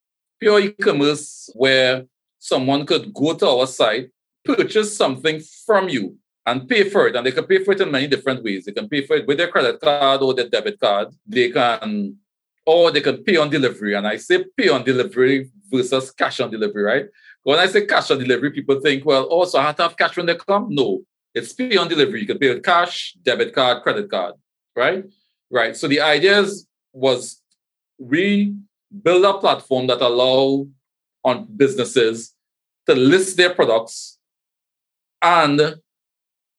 Pure e-commerce where someone could go to our site, purchase something from you, and pay for it. And they can pay for it in many different ways. They can pay for it with their credit card or their debit card. They can, or they can pay on delivery. And I say pay on delivery versus cash on delivery, right? When I say cash on delivery, people think, well, oh, so I have to have cash when they come? No, it's pay on delivery. You can pay with cash, debit card, credit card, right? Right. So the idea was we build a platform that allow on businesses to list their products and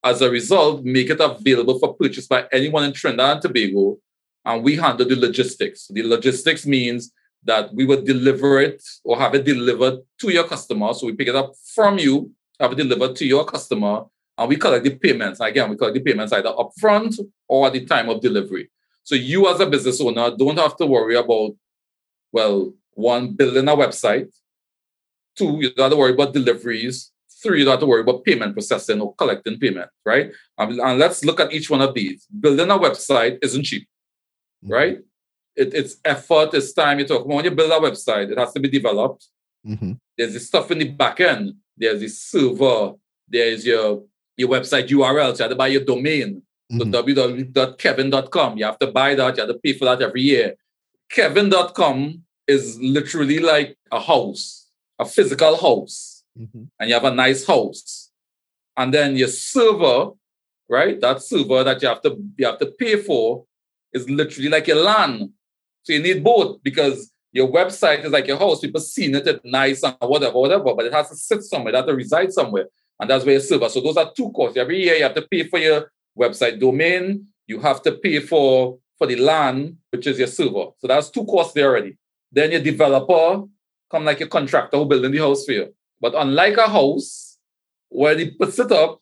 as a result, make it available for purchase by anyone in Trinidad and Tobago. And we handle the logistics. The logistics means that we would deliver it or have it delivered to your customer. So we pick it up from you, have it delivered to your customer, and we collect the payments. Again, we collect the payments either upfront or at the time of delivery. So you as a business owner don't have to worry about, well, one, building a website. Two, you don't have to worry about deliveries. Three, you don't have to worry about payment processing or collecting payment, right? Um, and let's look at each one of these. Building a website isn't cheap, right? It, it's effort, it's time. You talk when you build a website, it has to be developed. Mhm. There's the stuff in the back end. There's the server. There's your your website URL. So you have to buy your domain. So Mhm. www.kevin.com. You have to buy that. You have to pay for that every year. Kevin.com is literally like a house, a physical house, Mhm. and you have a nice house. And then your server, right? That server that you have to you have to pay for is literally like your land. So you need both because your website is like your house. People seeing it, it's nice and whatever, whatever, but it has to sit somewhere, it has to reside somewhere. And that's where your server. So those are two costs. Every year you have to pay for your website domain, you have to pay for, for the land, which is your server. So that's two costs there already. Then your developer come like a contractor who building the house for you. But unlike a house, where they put it up,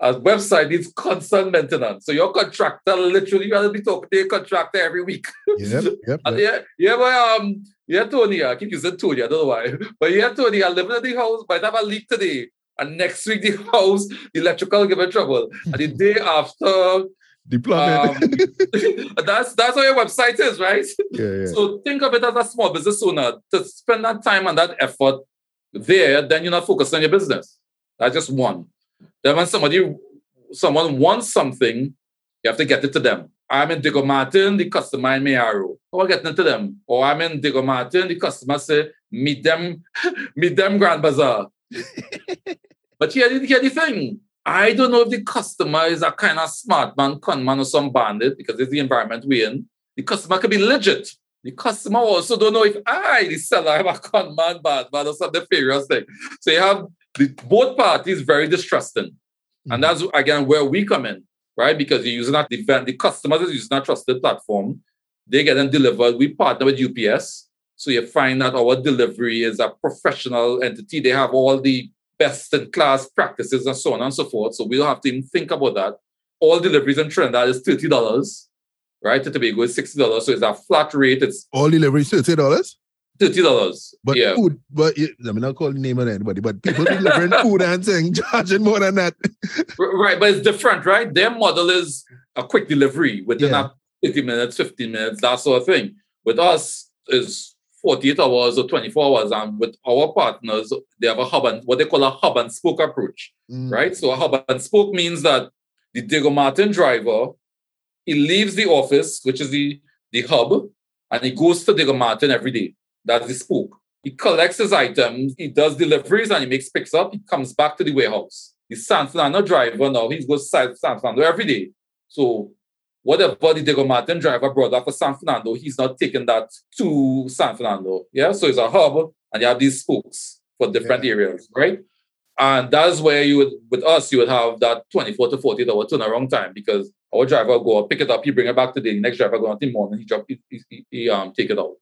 a website needs constant maintenance. So your contractor literally you have to be talking to your contractor every week. Yep, yep. yep. yeah, yeah, but um, yeah, Tony, I keep using Tony, I don't know why. But yeah, Tony, I live in the house, but I have a leak today. And next week the house, the electrical give me trouble. And the day after, Deployment. um, that's that's how your website is, right? yeah, yeah. So think of it as a small business owner to spend that time and that effort there, then you're not focused on your business. That's just one. Then when somebody someone wants something, you have to get it to them. I'm in Diego Martin, the customer in Mayaro. How oh, I getting it to them? Or I'm in Diego Martin, the customer say, meet them, meet them Grand Bazaar. but here, here the thing. I don't know if the customer is a kind of smart man, con man, or some bandit because it's the environment we're in. The customer could be legit. The customer also don't know if ah, I, the seller, am a con man, bad man, or some nefarious thing. So you have the, both parties very distrusting. And mm-hmm. that's again where we come in, right? Because you're using that the, the customers is using that trusted platform. They get them delivered. We partner with UPS. So you find that our delivery is a professional entity. They have all the best in class practices and so on and so forth. So we don't have to even think about that. All deliveries in Trinidad is $30, right? To Tobago is $60. So it's a flat rate. It's All deliveries thirty dollars. $30. But yeah. food, but it, I mean, not call the name of anybody, but people delivering food and saying charging more than that. Right, but it's different, right? Their model is a quick delivery within Yeah. a 50 minutes, 15 minutes, that sort of thing. With us is 48 hours or 24 hours. And with our partners, they have a hub and what they call a hub and spoke approach, Mm. right? So a hub and spoke means that the Diego Martin driver, he leaves the office, which is the, the hub, and he goes to Diego Martin every day. That's the spoke. He collects his items, he does deliveries, and he makes picks up. He comes back to the warehouse. The San Fernando driver now, he goes to San Fernando every day. So whatever the Diego Martin driver brought up for San Fernando, he's not taking that to San Fernando. Yeah. So it's a hub and you have these spokes for different areas, right? And that's where you would, with us, you would have that 24 to 48 hour turnaround time because our driver go pick it up, he bring it back to the next driver go out in the morning, he drop, he, he, he, um, take it out,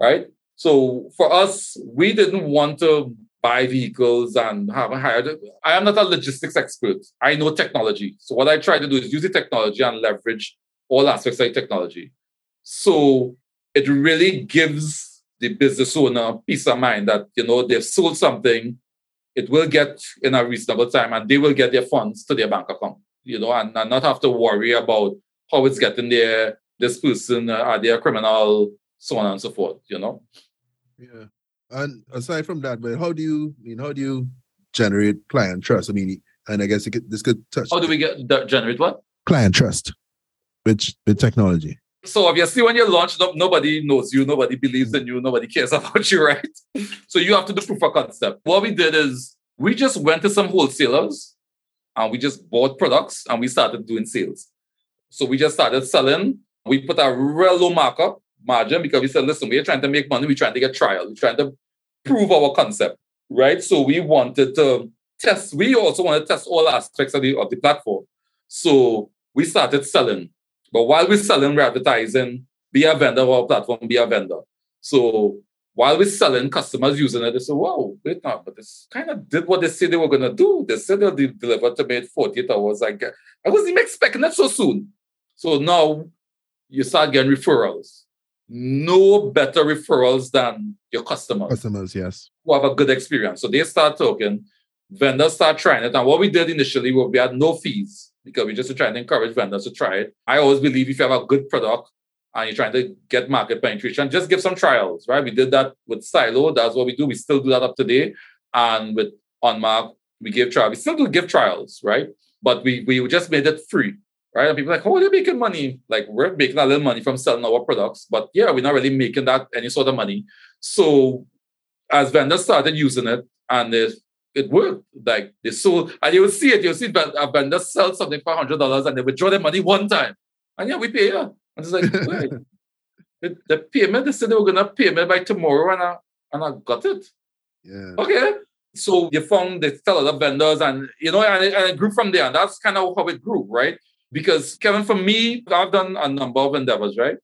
right? So for us, we didn't want to buy vehicles and have a hired. I am not a logistics expert. I know technology. So what I try to do is use the technology and leverage all aspects of technology. So it really gives the business owner peace of mind that you know they've sold something, it will get in a reasonable time and they will get their funds to their bank account, you know, and, and not have to worry about how it's getting there, this person, uh, are they a criminal, so on and so forth, you know. Yeah. And aside from that, but how do you I mean how do you generate client trust? I mean, and I guess it could, this could touch How do we get the, generate what? client trust with with technology. So obviously, when you launch, nobody knows you, nobody believes in you, nobody cares about you, right? So you have to do proof of concept. What we did is we just went to some wholesalers and we just bought products and we started doing sales. So we just started selling. We put a real low markup margin because we said, listen, we're trying to make money, we're trying to get trial, we're trying to prove our concept, right? So we wanted to test, we also want to test all aspects of the of the platform. So we started selling. But while we're selling, we're advertising, be a vendor of our platform, be a vendor. So while we're selling, customers using it, they say, wow, wait now, but this kind of did what they said they were going to do. They said they'll de- deliver to me in 48 hours. I, get, I wasn't even expecting that so soon. So now you start getting referrals. No better referrals than your customers Customers, yes. who have a good experience. So they start talking, vendors start trying it. And what we did initially was we had no fees because we just were trying to encourage vendors to try it. I always believe if you have a good product and you're trying to get market penetration, just give some trials, right? We did that with Cylo. That's what we do. We still do that up to date. And with OnMark, we give trials. We still do give trials, right? But we we just made it free, right? And people like, oh, they're making money. Like we're making a little money from selling our products, but yeah, we're not really making that any sort of money. So as vendors started using it and it, it worked, like they sold, and you will see it, you'll see ven- a vendor sell something for hundred dollars and they withdraw their money one time. And yeah, we pay yeah. And it's like, wait. The, the payment, they said they were gonna pay me by tomorrow, and I and I got it. Yeah. Okay. So you found the tell other vendors, and you know, and it, and it grew from there. And that's kind of how it grew, right? Because Kevin, for me, I've done a number of endeavors, right?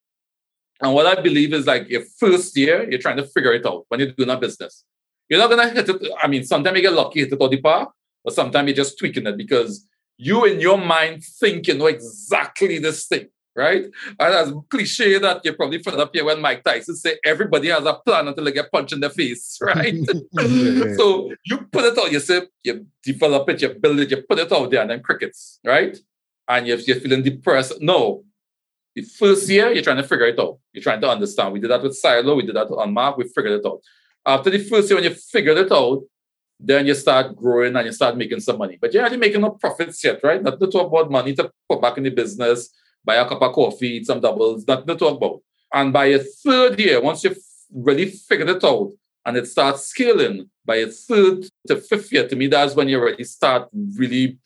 And what I believe is like your first year, you're trying to figure it out when you're doing a business. You're not gonna hit it. I mean, sometimes you get lucky, hit it all the park, or sometimes you're just tweaking it because you in your mind think you know exactly this thing, right? And as cliche that you're probably fed up here when Mike Tyson say everybody has a plan until they get punched in the face, right? Yeah. so you put it out, you say you develop it, you build it, you put it out there, and then crickets, right? And if you're feeling depressed, no. The first year, you're trying to figure it out. You're trying to understand. We did that with Cylo, we did that OnMark, we figured it out. After the first year, when you figured it out, then you start growing and you start making some money. But you're not making no profits yet, right? Not to talk about money to put back in the business, buy a cup of coffee, eat some doubles, nothing to talk about. And by your third year, once you've really figured it out and it starts scaling, by your third to fifth year, to me, that's when you already start really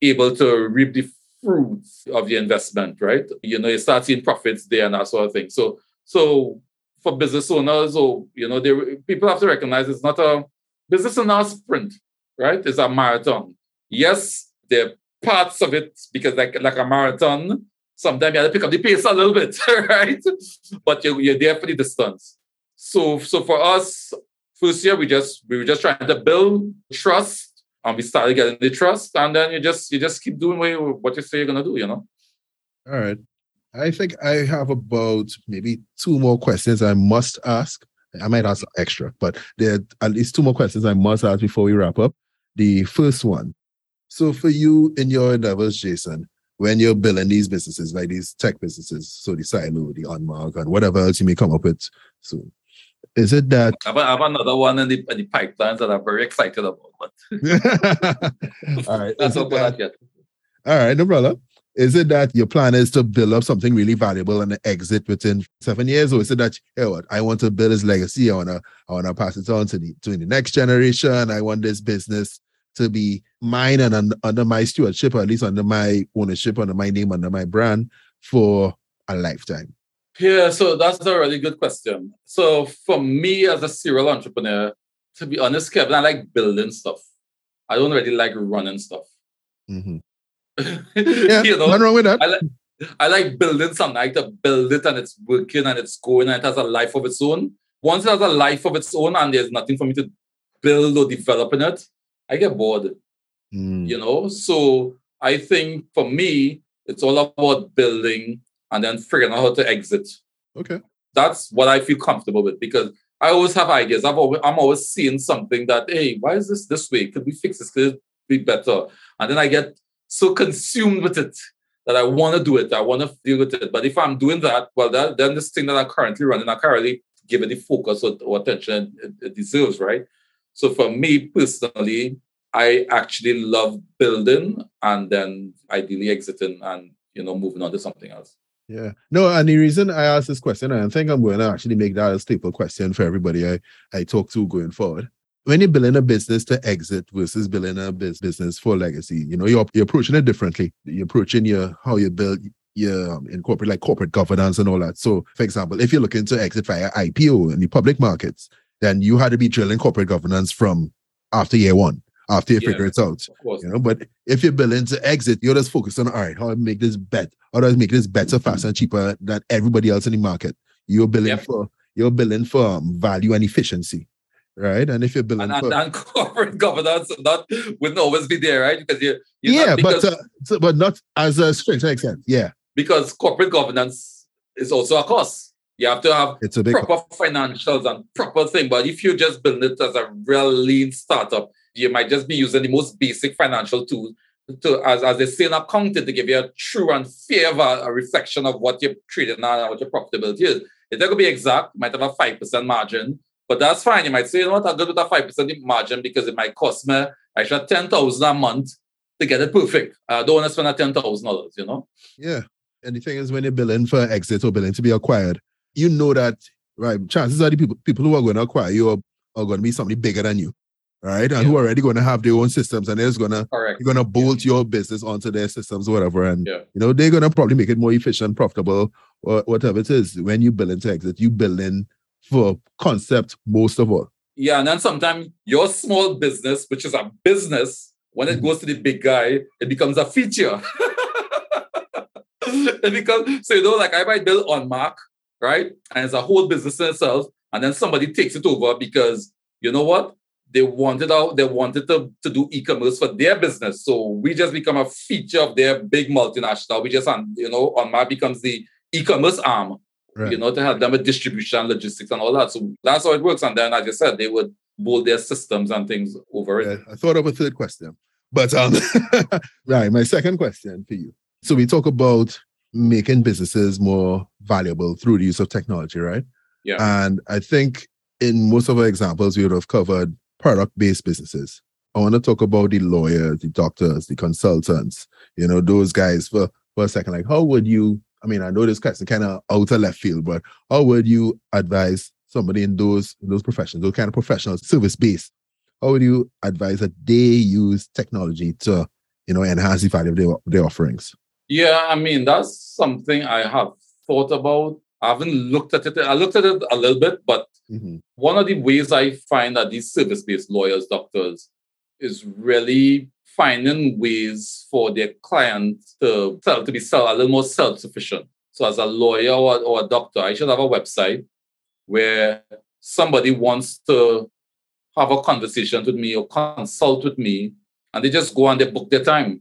able to reap the fruits of your investment, right? You know, you start seeing profits there and that sort of thing. So, so for business owners, or you know, they people have to recognize it's not a business is sprint, right? It's a marathon. Yes, there are parts of it because like like a marathon, sometimes you have to pick up the pace a little bit, right? But you're, you're there for the distance. So so for us, first year we just we were just trying to build trust and we started getting the trust, and then you just you just keep doing what you, what you say you're gonna do, you know. All right. I think I have about maybe two more questions I must ask. I might ask extra, but there are at least two more questions I must ask before we wrap up. The first one. So for you in your endeavors, Jason, when you're building these businesses, like these tech businesses, so the Cylo, the OnMark, and whatever else you may come up with soon, is it that I have, I have another one in the, in the pipelines that I'm very excited about, but all right. that's not that- that yet. All right, no brother. Is it that your plan is to build up something really valuable and exit within seven years, or is it that hey, what I want to build this legacy? I wanna I wanna pass it on to the to the next generation. I want this business to be mine and un, under my stewardship, or at least under my ownership, under my name, under my brand for a lifetime. Yeah, so that's a really good question. So for me as a serial entrepreneur, to be honest, Kevin, I like building stuff. I don't really like running stuff. Mhm. Yeah, you know, nothing wrong with that. I like I like building something. I like to build it and it's working and it's going and it has a life of its own. Once it has a life of its own and there's nothing for me to build or develop in it, I get bored. Mm, You know, so I think for me, it's all about building and then figuring out how to exit. Okay. That's what I feel comfortable with because I always have ideas. I've always, I'm always seeing something that, hey, why is this this way? Could we fix this? Could it be better? And then I get so consumed with it that I want to do it. I want to deal with it. But if I'm doing that, well, that, then this thing that I'm currently running, I can't really give it the focus or, or attention it, it deserves, right? So for me personally, I actually love building and then ideally exiting and you know moving on to something else. Yeah. No, and the reason I asked this question, and I think I'm going to actually make that a staple question for everybody I, I talk to going forward. When you're building a business to exit versus building a bus- business for legacy, you know, you're, you're approaching it differently. You're approaching your how you build your um, in corporate like corporate governance and all that. So, for example, if you're looking to exit via IPO in the public markets, then you had to be drilling corporate governance from after year one, after you Yeah. figure it out Of course. you know. But if you're building to exit, you're just focused on all right, how do I make this bet, how do I make this better, faster, and cheaper than everybody else in the market. You're building Yep. for you're building for um, value and efficiency, right? And if you're building And, for and, and corporate governance not wouldn't always be there, right? Because you you're yeah, not, because, but uh, so, but not as a strict extent. Yeah, because corporate governance is also a cost. You have to have it's a big proper financials and proper thing. But if you just build it as a real lean startup, you might just be using the most basic financial tool to as, as they say in accounting to give you a true and fair a reflection of what you're trading and what your profitability is. It's not gonna be exact, you might have a five percent margin, but that's fine. You might say, you know what, I'll go with a five percent margin because it might cost me ten thousand a month to get it perfect. I don't want to spend that ten thousand dollars, you know? yeah. And the thing is, when you're building for exit or building to be acquired, you know that right. Chances are the people people who are going to acquire you are, are going to be somebody bigger than you, right? And who are already going to have their own systems, and they're just going to you're gonna bolt your business onto their systems, whatever, and Yeah. you know they're gonna probably make it more efficient, profitable, or whatever it is, when you build into exit, you build in for concept most of all. Yeah, and then sometimes your small business, which is a business, when it mm-hmm. goes to the big guy, it becomes a feature. it becomes so you know, like I might build OnMark, right? And it's a whole business in itself, and then somebody takes it over because you know what? They wanted out, they wanted to, to do e-commerce for their business. So we just become a feature of their big multinational. We just you know, OnMark becomes the e-commerce arm right. you know, to help them with distribution, logistics, and all that. So that's how it works. And then, as you said, they would build their systems and things over it. Yeah, I thought of a third question, but um, right. My second question for you. So we talk about making businesses more valuable through the use of technology, right? Yeah. And I think in most of our examples, we would have covered product-based businesses. I want to talk about the lawyers, the doctors, the consultants, you know, those guys for, for a second. Like, how would you I mean, I know this question kind of out of left field, but how would you advise somebody in those in those professions, those kind of professionals, service based? How would you advise that they use technology to, you know, enhance the value of their, their offerings? Yeah, I mean, that's something I have thought about. I haven't looked at it. I looked at it a little bit, but mm-hmm. one of the ways I find that these service based lawyers, doctors, is really finding ways for their clients to to be sell a little more self-sufficient. So as a lawyer or, or a doctor, I should have a website where somebody wants to have a conversation with me or consult with me, and they just go and they book their time.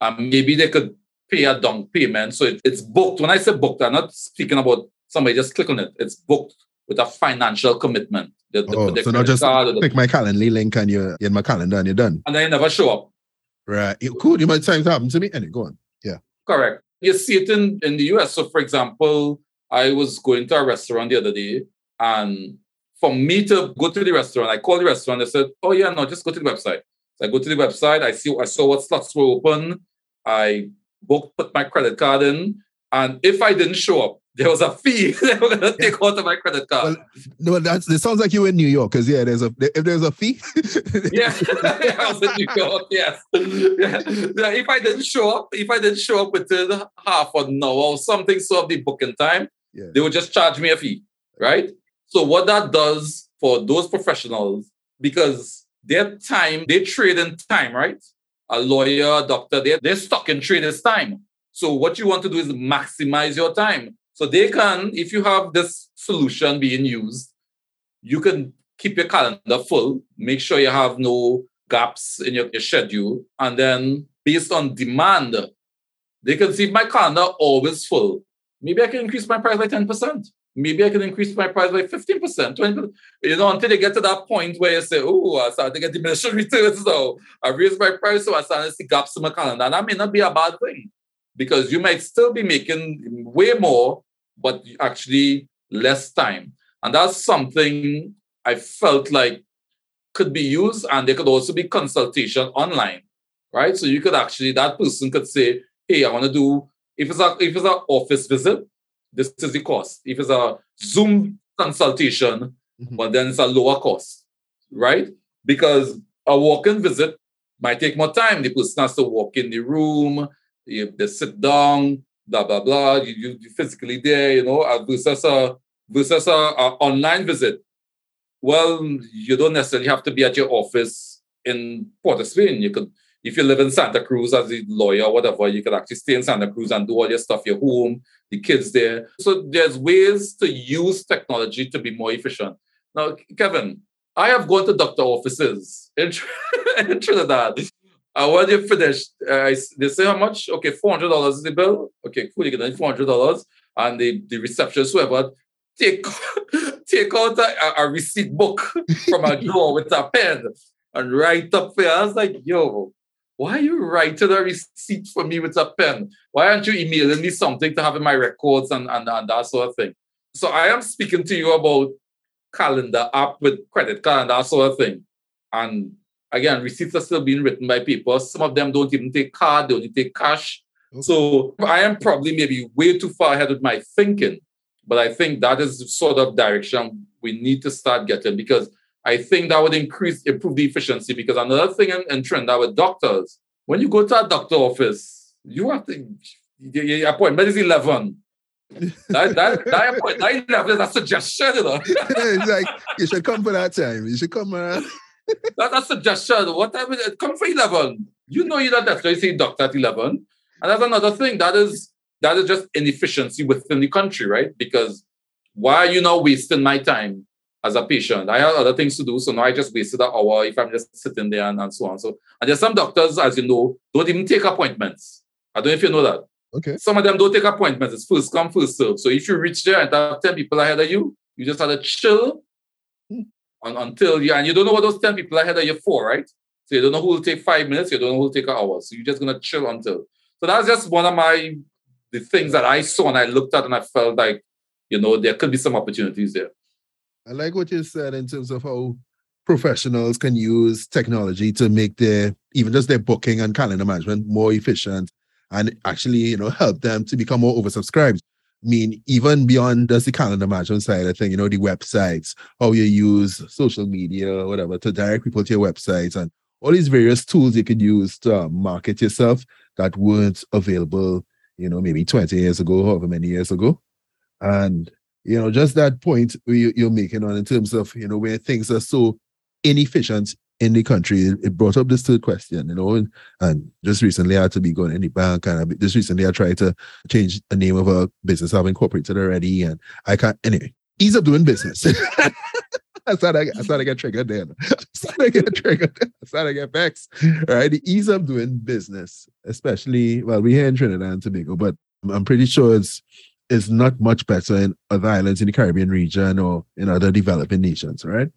And maybe they could pay a down payment. So it, it's booked. When I say booked, I'm not speaking about somebody just click on it. It's booked with a financial commitment. The, the, oh, the so not just click my Calendly link and you're in my calendar and you're done. And then you never show up. Right. It could. You might times happen to me. And go on. Yeah. Correct. You see it in, in the US. So, for example, I was going to a restaurant the other day, and for me to go to the restaurant, I called the restaurant. They said, "Oh yeah, no, just go to the website." So I go to the website. I see. I saw what slots were open. I booked, put my credit card in, and if I didn't show up, there was a fee they were gonna take out of my credit card. Well, no, that's it sounds like you were in New York because yeah, there's a if there's a fee. yeah. I was in New York. Yes. Yeah. If I didn't show up, if I didn't show up within half an hour or something, so of the booking time, yeah. they would just charge me a fee, right? So what that does for those professionals, because their time, they trade in time, right? A lawyer, a doctor, they're, they're stuck in traders' time. So what you want to do is maximize your time. So they can, if you have this solution being used, you can keep your calendar full, make sure you have no gaps in your, your schedule, and then based on demand, they can see my calendar always full. Maybe I can increase my price by 10%. Maybe I can increase my price by 15%, 20%. You know, until they get to that point where you say, oh, I start to get diminishing returns so I raise my price, so I start to see gaps in my calendar. And that may not be a bad thing because you might still be making way more but actually less time. And that's something I felt like could be used, and there could also be consultation online, right? So you could actually that person could say, "Hey, I want to do if it's a if it's an office visit, this is the cost. If it's a Zoom consultation, mm-hmm. well then it's a lower cost, right? Because a walk-in visit might take more time. The person has to walk in the room, they sit down, blah blah blah. You you, you physically there, you know, uh, versus a versus a, a online visit. Well, you don't necessarily have to be at your office in Port of Spain. You could, if you live in Santa Cruz as a lawyer or whatever, you can actually stay in Santa Cruz and do all your stuff, your home, the kids there. So there's ways to use technology to be more efficient. Now, Kevin, I have gone to doctor offices in, in Trinidad uh, when you finish, uh, they say how much? Okay, four hundred dollars is the bill. Okay, cool. You get four hundred dollars, and the the receptionist whoever take take out a, a receipt book from a drawer with a pen and write up there. I was like, yo, why are you writing a receipt for me with a pen? Why aren't you emailing me something to have in my records and, and, and that sort of thing? So I am speaking to you about calendar app with credit card and that sort of thing. And Again, receipts are still being written by people. Some of them don't even take card, they only take cash. So I am probably maybe way too far ahead with my thinking. But I think that is the sort of direction we need to start getting because I think that would increase, improve the efficiency. Because another thing and trend Trinidad with doctors, when you go to a doctor office, you have to, your appointment is 11. that, that, that, point, that level is a suggestion, you know. it's like, you should come for that time. You should come uh, around. that's a suggestion. What time is it? Come for 11. You know you're not necessarily seeing doctor at 11. And that's another thing. That is that is just inefficiency within the country, right? Because why are you not wasting my time as a patient? I have other things to do, so now I just wasted an hour if I'm just sitting there and, and so on. So and there's some doctors, as you know, don't even take appointments. I don't know if you know that. Okay. Some of them don't take appointments. It's first come, first serve. So if you reach there and have 10 people ahead of you, you just have to chill hmm. on, until you, and you don't know what those 10 people ahead of you for, right? So you don't know who will take five minutes, you don't know who will take an hour. So you're just going to chill until. So that's just one of my, the things that I saw and I looked at and I felt like, you know, there could be some opportunities there. I like what you said in terms of how professionals can use technology to make their, even just their booking and calendar management more efficient and actually, you know, help them to become more oversubscribed. I mean, even beyond just the calendar management side, I think, you know, the websites, how you use social media or whatever to direct people to your websites and all these various tools you could use to uh, market yourself that weren't available, you know, maybe 20 years ago, however many years ago. And, you know, just that point you're making on in terms of, you know, where things are so inefficient in the country, it brought up this third question, you know, and, and just recently I had to be going in the bank and I, just recently I tried to change the name of a business I've incorporated already and I can't, anyway, ease of doing business. I started, I started to get triggered then. I started to get triggered. I started to get vexed. Right. The ease of doing business, especially, well, we're here in Trinidad and Tobago, but I'm pretty sure it's it's not much better in other islands in the Caribbean region or in other developing nations, right?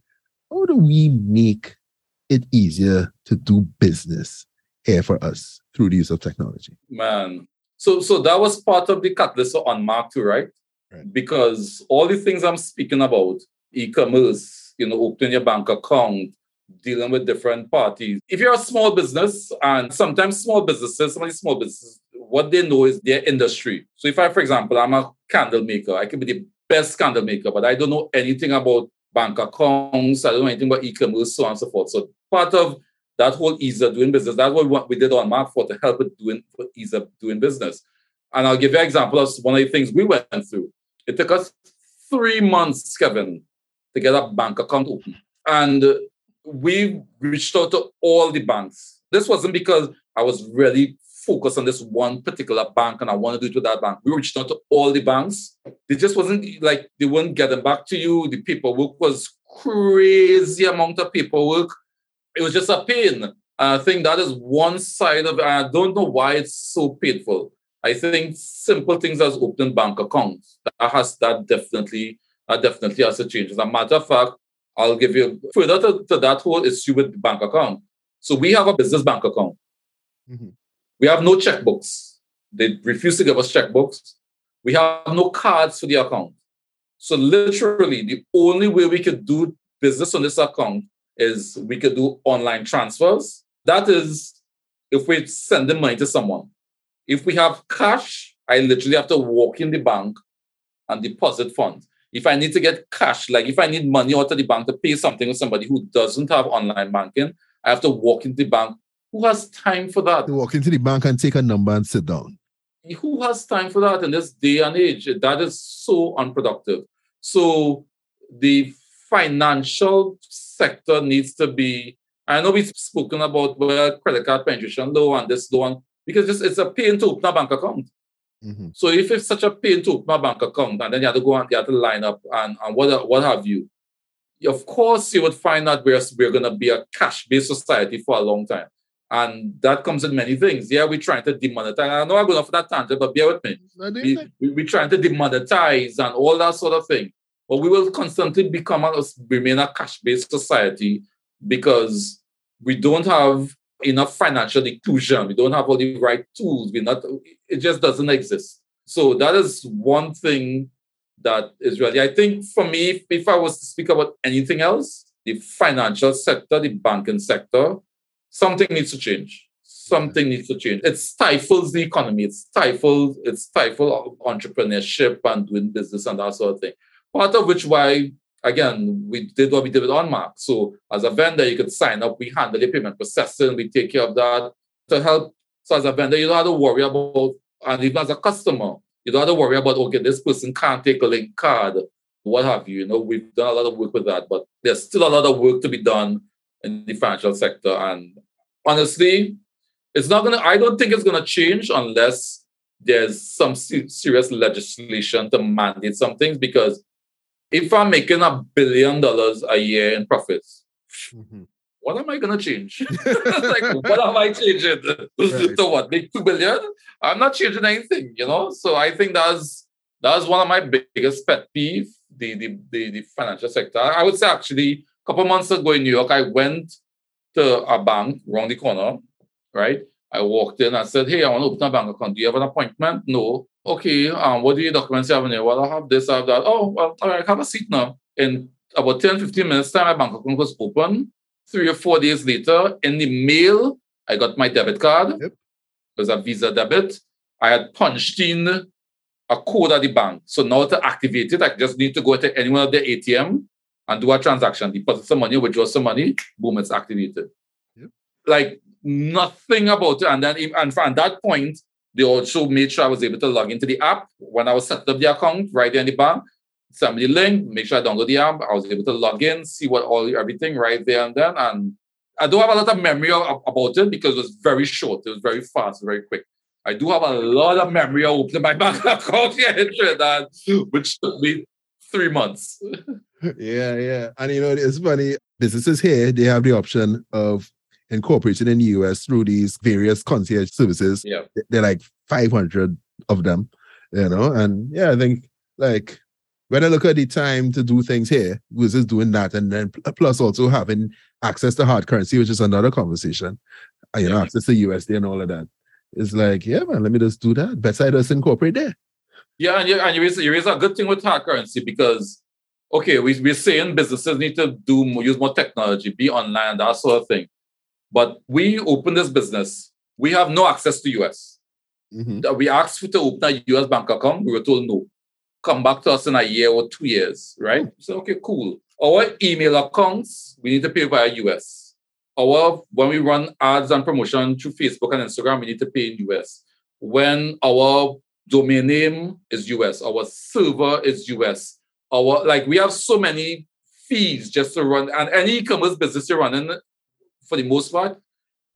How do we make it easier to do business here for us through the use of technology. Man. So so that was part of the catalyst OnMark too, right? right? Because all the things I'm speaking about, e-commerce, you know, opening your bank account, dealing with different parties. If you're a small business, and sometimes small businesses, some of these small businesses, what they know is their industry. So if I, for example, I'm a candle maker, I can be the best candle maker, but I don't know anything about bank accounts, I don't know anything about e-commerce, so on and so forth. So part of that whole ease of doing business, that's what we did OnMark for to help with doing ease of doing business. And I'll give you an example of one of the things we went through. It took us three months, Kevin, to get a bank account open. And we reached out to all the banks. This wasn't because I was really focused on this one particular bank and I want to do it with that bank. We reached out to all the banks. They just wasn't like they weren't getting back to you. The paperwork was crazy amount of paperwork. It was just a pain. I think that is one side of it. I don't know why it's so painful. I think simple things as opening bank accounts that has that definitely that definitely has to change. As a matter of fact, I'll give you further to, to that whole issue with the bank account. So we have a business bank account. Mm-hmm. We have no checkbooks. They refuse to give us checkbooks. We have no cards for the account. So literally, the only way we could do business on this account is we could do online transfers. That is if we send the money to someone. If we have cash, I literally have to walk in the bank and deposit funds. If I need to get cash, like if I need money out of the bank to pay something to somebody who doesn't have online banking, I have to walk into the bank, who has time for that? To walk into the bank and take a number and sit down. Who has time for that in this day and age? That is so unproductive. So the financial sector needs to be. I know we've spoken about where credit card penetration low and this low, and because it's, it's a pain to open a bank account. Mm-hmm. So if it's such a pain to open a bank account and then you have to go and you have to line up and, and what what have you, of course you would find that we're, we're going to be a cash-based society for a long time. And that comes in many things. Yeah, we're trying to demonetize. I know I'm going off that tangent, but bear with me. We, we, we're trying to demonetize and all that sort of thing. But we will constantly become a, remain a cash-based society because we don't have enough financial inclusion. We don't have all the right tools. We're not, it just doesn't exist. So that is one thing that is really, I think for me, if, if I was to speak about anything else, the financial sector, the banking sector, something needs to change. Something needs to change. It stifles the economy. It stifles, it stifles entrepreneurship and doing business and that sort of thing. Part of which why, again, we did what we did with OnMark. So as a vendor, you could sign up, we handle your payment processing, we take care of that to help. So as a vendor, you don't have to worry about, and even as a customer, You don't have to worry about, okay, this person can't take a Linx card, what have you. You know, we've done a lot of work with that, but there's still a lot of work to be done in the financial sector. And honestly, it's not gonna, I don't think it's gonna change unless there's some serious legislation to mandate some things because if I'm making a billion dollars a year in profits, mm-hmm. what am I gonna change? like, what am I changing right. to what? Make two billion? I'm not changing anything, you know. So I think that's that's one of my biggest pet peeve, the the the, the financial sector. I would say actually, couple months ago in New York, I went to a bank around the corner, right? I walked in and said, Hey, I want to open a bank account. Do you have an appointment? No. Okay, um, what do your documents have in here? Well, I have this, I have that. Oh, well, all right, have a seat now. In about 10, 15 minutes time, my bank account was open. Three or four days later, in the mail, I got my debit card. Yep. It was a Visa debit. I had punched in a code at the bank. So now to activate it, I just need to go to any one of the ATM and do a transaction, deposit some money, withdraw some money, boom, it's activated. Yep. Like nothing about it. And then and from that point, they also made sure I was able to log into the app when I was set up the account right there in the bank. Send me the link, make sure I download the app. I was able to log in, see what all everything right there and then. And I don't have a lot of memory of, about it because it was very short. It was very fast, very quick. I do have a lot of memory of opening my bank account here in Trinidad, which took me three months. yeah, yeah. And you know, it's funny. Businesses here, they have the option of incorporating in the US through these various concierge services. Yeah. They're like 500 of them, you know? And yeah, I think like when I look at the time to do things here versus doing that, and then plus also having access to hard currency, which is another conversation, uh, you yeah. know, access to USD and all of that. It's like, yeah, man, let me just do that. Better I just incorporate there. Yeah, and you, and you raise, you raise a good thing with hard currency because, okay, we, we're saying businesses need to do more, use more technology, be online, that sort of thing. But we open this business. We have no access to US. Mm-hmm. We asked to open a US bank account. We were told no. Come back to us in a year or two years, right? Mm-hmm. So okay, cool. Our email accounts, we need to pay via US. Our when we run ads and promotion through Facebook and Instagram, we need to pay in US. When our domain name is US, our server is US. Our like we have so many fees just to run and any e-commerce business you're running for the most part,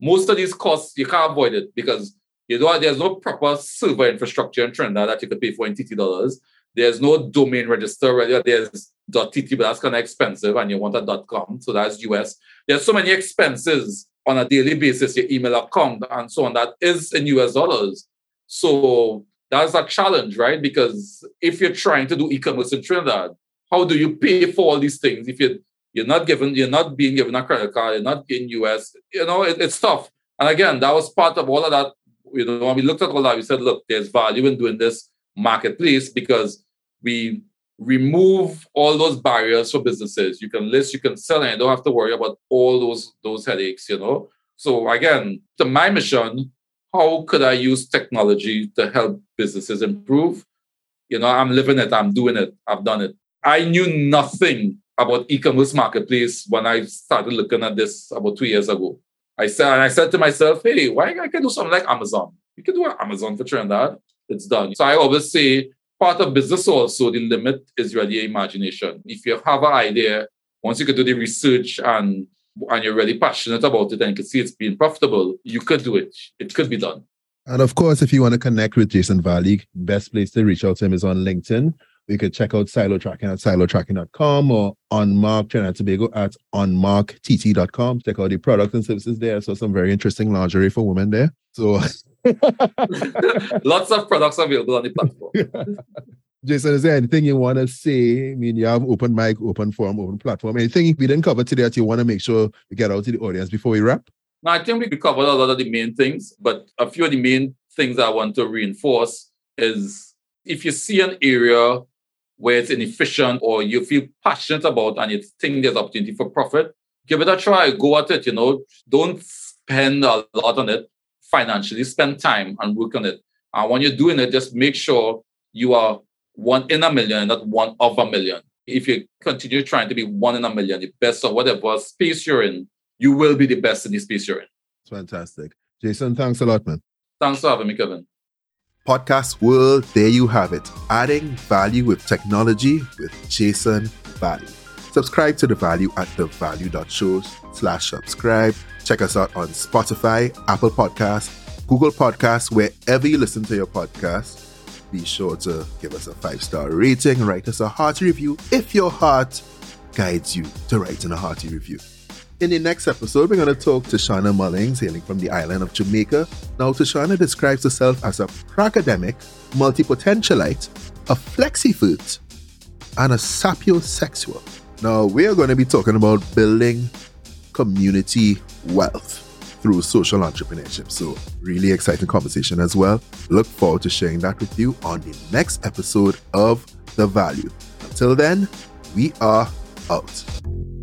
most of these costs you can't avoid it because you know there's no proper server infrastructure in Trinidad that you could pay for in TT dollars. There's no domain register. There's .tt, but that's kind of expensive, and you want a .com, so that's US. There's so many expenses on a daily basis, your email account and so on, that is in US dollars. So that's a challenge, right? Because if you're trying to do e-commerce in Trinidad, how do you pay for all these things if you you're not given, you're not being given a credit card. You're not in US. You know, it, it's tough. And again, that was part of all of that. You know, when we looked at all that, we said, look, there's value in doing this marketplace because we remove all those barriers for businesses. You can list, you can sell, and you don't have to worry about all those those headaches. You know. So again, to my mission, how could I use technology to help businesses improve? You know, I'm living it. I'm doing it. I've done it. I knew nothing about e-commerce marketplace when I started looking at this about two years ago. I said, and I said to myself, hey, why can't I can do something like Amazon? You can do Amazon for Trinidad. It's done. So I always say part of business also, the limit is really imagination. If you have an idea, once you can do the research and and you're really passionate about it and you can see it's being profitable, you could do it. It could be done. And of course, if you want to connect with Jason Valig, best place to reach out to him is on LinkedIn. You could check out Cylo Tracking at cylotracking.com or OnMark Trinidad Tobago at onmarktt.com. Check out the products and services there. So some very interesting lingerie for women there. So lots of products available on the platform. Jason, is there anything you want to say? I mean, you have open mic, open forum, open platform. Anything we didn't cover today that you want to make sure we get out to the audience before we wrap? No, I think we covered a lot of the main things, but a few of the main things I want to reinforce is if you see an area where it's inefficient or you feel passionate about and you think there's opportunity for profit, give it a try. Go at it, you know. Don't spend a lot on it financially. Spend time and work on it. And when you're doing it, just make sure you are one in a million, not one of a million. If you continue trying to be one in a million, the best of whatever space you're in, you will be the best in the space you're in. It's fantastic. Jason, thanks a lot, man. Thanks for having me, Kevin. Podcast world, there you have it. Adding value with technology with Jason Value. Subscribe to The Value at thevalue.show slash subscribe. Check us out on Spotify, Apple Podcasts, Google Podcasts, wherever you listen to your podcast. Be sure to give us a five-star rating, write us a hearty review if your heart guides you to writing a hearty review. In the next episode, we're going to talk to Shauna Mullings, hailing from the island of Jamaica. Now, Tashana describes herself as a pracademic, multi-potentialite, a flexi-foot, and a sapiosexual. Now, we are going to be talking about building community wealth through social entrepreneurship. So, really exciting conversation as well. Look forward to sharing that with you on the next episode of The Value. Until then, we are out.